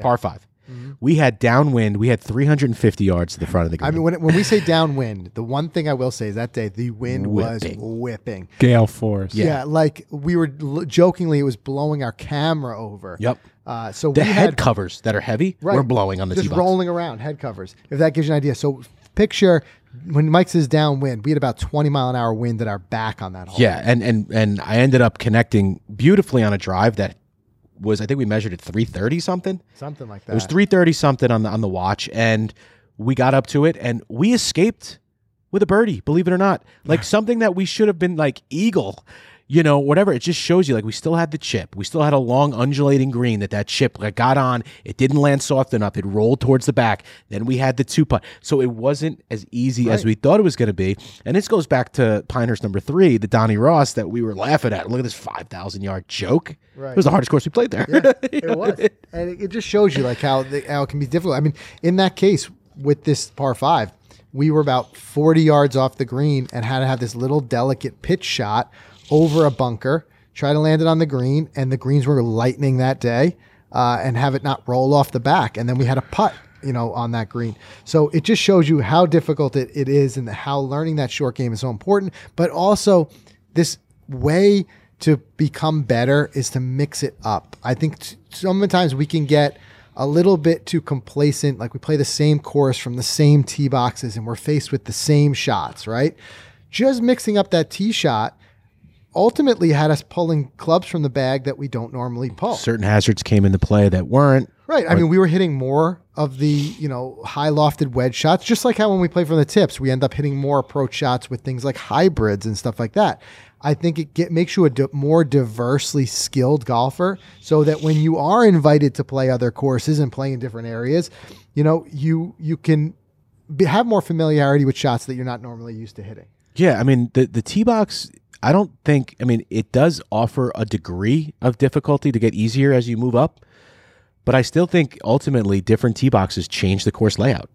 Par 5. Mm-hmm. We had downwind. We had 350 yards to the front of the green. I mean, when, when we say downwind, the one thing I will say is that day the wind Whipping. was whipping. Gale force. Yeah. like we were l- jokingly, it was blowing our camera over. yep. Uh, so The head had covers that are heavy Right. were blowing on the just tee box. rolling around head covers. If that gives you an idea. So picture when Mike says downwind, we had about 20 mile an hour wind at our back on that hole. Yeah, and and and I ended up connecting beautifully on a drive that was I think we measured at 330 something. something like that. It was 330 something on the on the watch and we got up to it and we escaped with a birdie, believe it or not. Like something that we should have been like eagle, you know, whatever. It just shows you like we still had the chip. We still had a long undulating green that that chip like got on. It didn't land soft enough. It rolled towards the back. Then we had the two putt. So it wasn't as easy as we thought it was going to be. And this goes back to Pinehurst number 3, the Donnie Ross that we were laughing at. Look at this 5,000 yard joke. Right. It was the hardest course we played there. it (laughs) was, and it, just shows you like how the, how it can be difficult. I mean, in that case with this par five, we were about forty yards off the green and had to have this little delicate pitch shot over a bunker, try to land it on the green, and the greens were lightning that day, uh, and have it not roll off the back, and then we had a putt. You know, on that green. So it just shows you how difficult it, it is and how learning that short game is so important. But also, this way to become better is to mix it up. I think t- sometimes we can get a little bit too complacent. Like we play the same course from the same tee boxes and we're faced with the same shots, right? Just mixing up that tee shot ultimately had us pulling clubs from the bag that we don't normally pull. certain hazards came into play that weren't Right. I mean, we were hitting more of the, you know, high lofted wedge shots, just like how when we play from the tips, we end up hitting more approach shots with things like hybrids and stuff like that. I think it get, makes you a di- more diversely skilled golfer so that when you are invited to play other courses and play in different areas, you know, you you can be, have more familiarity with shots that you're not normally used to hitting. Yeah, I mean the the tee box. I don't think. I mean, it does offer a degree of difficulty to get easier as you move up, but I still think ultimately different tee boxes change the course layout.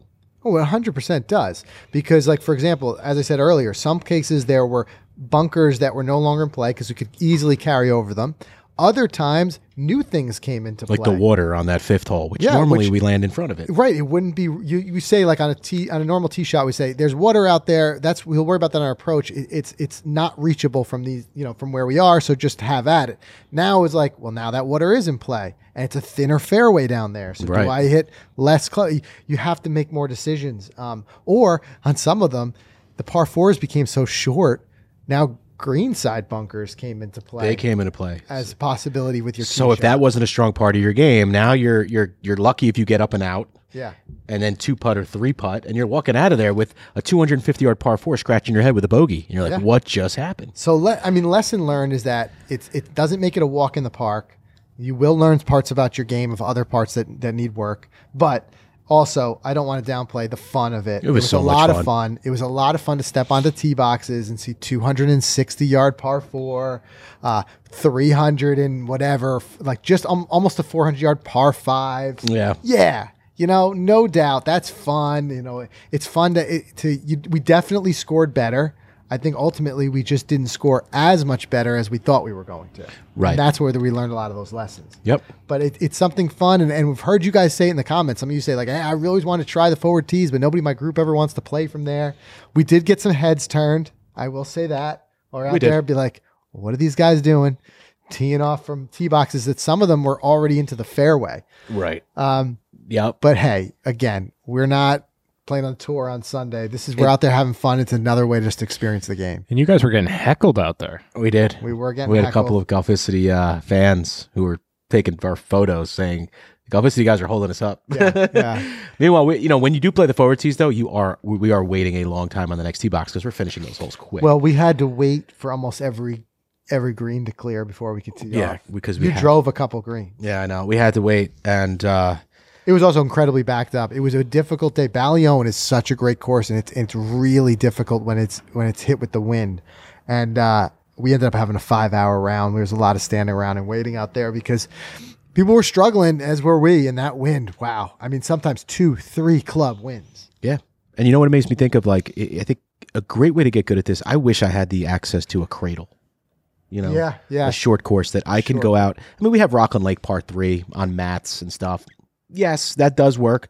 Oh, it 100% does. Because, like, for example, as I said earlier, some cases there were bunkers that were no longer in play because we could easily carry over them. Other times, new things came into Like play. Like the water on that fifth hole, which Yeah, normally which- we land in front of it. Right, it wouldn't be you. You say like on a tee on a normal tee shot, we say there's water out there. That's we'll worry about that on our approach. It, it's it's not reachable from these you know from where we are. So just have at it. Now it's like well now that water is in play and it's a thinner fairway down there. So Right. do I hit less? Cl- you have to make more decisions. Um, or on some of them, the par fours became so short. Now greenside bunkers came into play They came into play. as a possibility with your. So if shot. that wasn't a strong part of your game, now you're you're you're lucky if you get up and out, yeah. and then two putt or three putt, and you're walking out of there with a 250 yard par four scratching your head with a bogey. And you're like, Yeah. what just happened? So le- I mean, lesson learned is that it's it doesn't make it a walk in the park. You will learn parts about your game of other parts that that need work, but also I don't want to downplay the fun of it. It was so a much lot fun. of fun. It was a lot of fun to step onto tee boxes and see 260 yard par four, uh, 300 and whatever, like just um, almost a 400 yard par five. Yeah. Yeah. You know, no doubt that's fun. You know, it's fun to it, to you, we definitely scored better. I think ultimately we just didn't score as much better as we thought we were going to. Right. And that's where we learned a lot of those lessons. Yep. But it, it's something fun, and, and we've heard you guys say it in the comments. Some of you say like, hey, "I really always want to try the forward tees, but nobody in my group ever wants to play from there." We did get some heads turned. I will say that. Or out We did. there, be like, "What are these guys doing?" Teeing off from tee boxes that some of them were already into the fairway. Right. Um, Yep. but hey, again, we're not playing on tour on Sunday. This is we're out there having fun. It's another way to just experience the game. And you guys were getting heckled out there. We did. We were getting We had a couple of Golficity uh, fans who were taking our photos saying, the Golficity guys are holding us up. Yeah, yeah. (laughs) Meanwhile, we, you know, when you do play the forward tees, though, you are we, we are waiting a long time on the next tee box because we're finishing those holes quick. Well, we had to wait for almost every every green to clear before we could tee yeah, off. because we You had- drove a couple greens. Yeah, I know. We had to wait, and uh, It was also incredibly backed up. It was a difficult day. Ballyowen is such a great course, and it's it's really difficult when it's when it's hit with the wind. And uh, we ended up having a five hour round. There was a lot of standing around and waiting out there because people were struggling, as were we. In that wind, wow! I mean, sometimes two, three club wins. yeah. And you know what it makes me think of? Like, I I think a great way to get good at this. I wish I had the access to a cradle. You know, Yeah, yeah. a short course that I can Sure. go out. I mean, we have Rockland Lake Par Three on mats and stuff. Yes, that does work,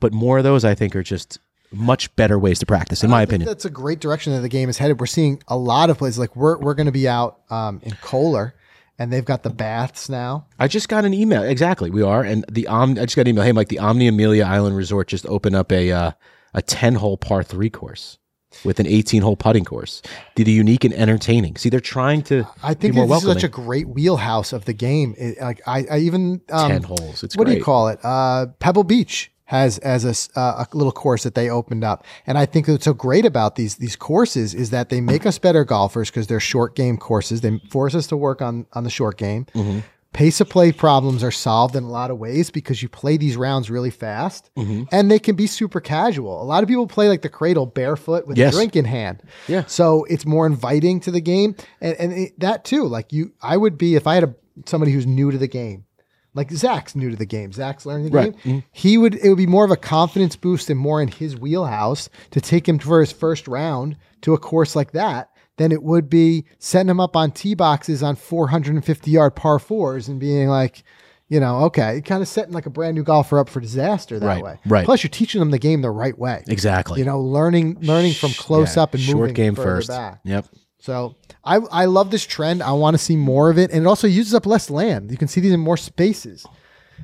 but more of those I think are just much better ways to practice, in my I think opinion. that's a great direction that the game is headed. We're seeing a lot of places like we're we're going to be out um, in Kohler, and they've got the baths now. I just got an email. Exactly, we are, and the Om. I just got an email. Hey, Mike, the Omni Amelia Island Resort just opened up a uh, a ten hole par three course with an eighteen hole putting course. Did a unique and entertaining. See, they're trying to. I think this is such a great wheelhouse of the game. It, like I, I even um, ten holes. It's what do you call it? Uh, Pebble Beach has as a, uh, a little course that they opened up, and I think what's so great about these these courses is that they make us better golfers because they're short game courses. They force us to work on on the short game. Mm-hmm. Pace of play problems are solved in a lot of ways because you play these rounds really fast, Mm-hmm. and they can be super casual. A lot of people play like the cradle barefoot with Yes. a drink in hand. Yeah. So it's more inviting to the game, and and it, that too. Like you, I would be if I had a somebody who's new to the game, like Zach's new to the game. Zach's learning the Right. Mm-hmm. game. He would it would be more of a confidence boost and more in his wheelhouse to take him for his first round to a course like that than it would be setting him up on tee boxes on 450 yard par fours and being like. You know, okay, kind of setting like a brand new golfer up for disaster that Right, way. right. Plus, you're teaching them the game the right way. Exactly. You know, learning learning from close Yeah, up and short moving game first. back. Yep. So I I love this trend. I want to see more of it, and it also uses up less land. You can see these in more spaces.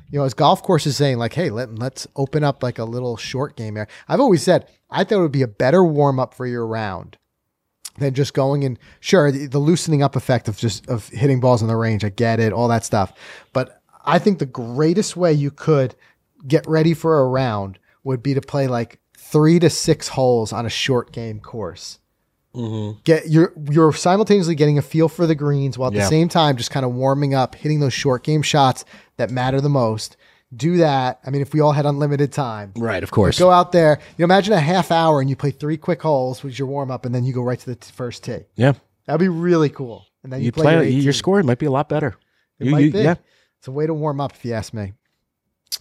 You know, as golf courses saying like, "Hey, let, let's open up like a little short game area." I've always said I thought it would be a better warm up for your round than just going and sure the, the loosening up effect of just of hitting balls in the range. I get it, all that stuff, but I think the greatest way you could get ready for a round would be to play like three to six holes on a short game course. Mm-hmm. Get you're you're simultaneously getting a feel for the greens while at the same time just kind of warming up, hitting those short game shots that matter the most. Do that. I mean, if we all had unlimited time, Right, of course. go out there. You know, imagine a half hour and you play three quick holes with your warm up, and then you go right to the t- first tee. yeah. That'd be really cool. And then you, You play, play, your, your score might be a lot better. It You- might you- be. Yeah. It's a way to warm up, if you ask me.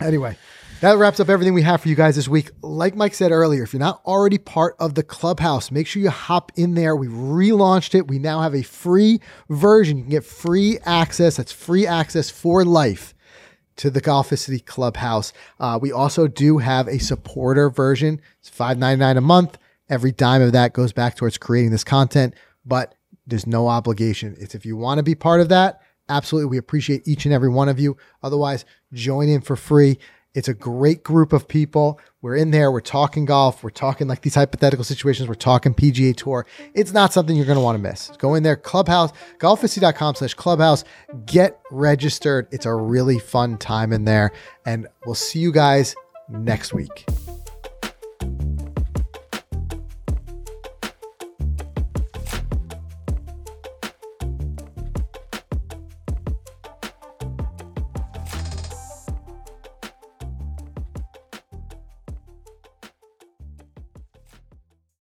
Anyway, that wraps up everything we have for you guys this week. Like Mike said earlier, if you're not already part of the clubhouse, make sure you hop in there. We relaunched it. We now have a free version. You can get free access. That's free access for life to the Golficity Clubhouse. Uh, we also do have a supporter version. It's five ninety nine a month. Every dime of that goes back towards creating this content, but there's no obligation. It's if you want to be part of that, absolutely. We appreciate each and every one of you. Otherwise, join in for free. It's a great group of people. We're in there. We're talking golf. We're talking like these hypothetical situations. We're talking PGA Tour. It's not something you're going to want to miss. Go in there, clubhouse, golficity.com slash clubhouse. Get registered. It's a really fun time in there. And we'll see you guys next week.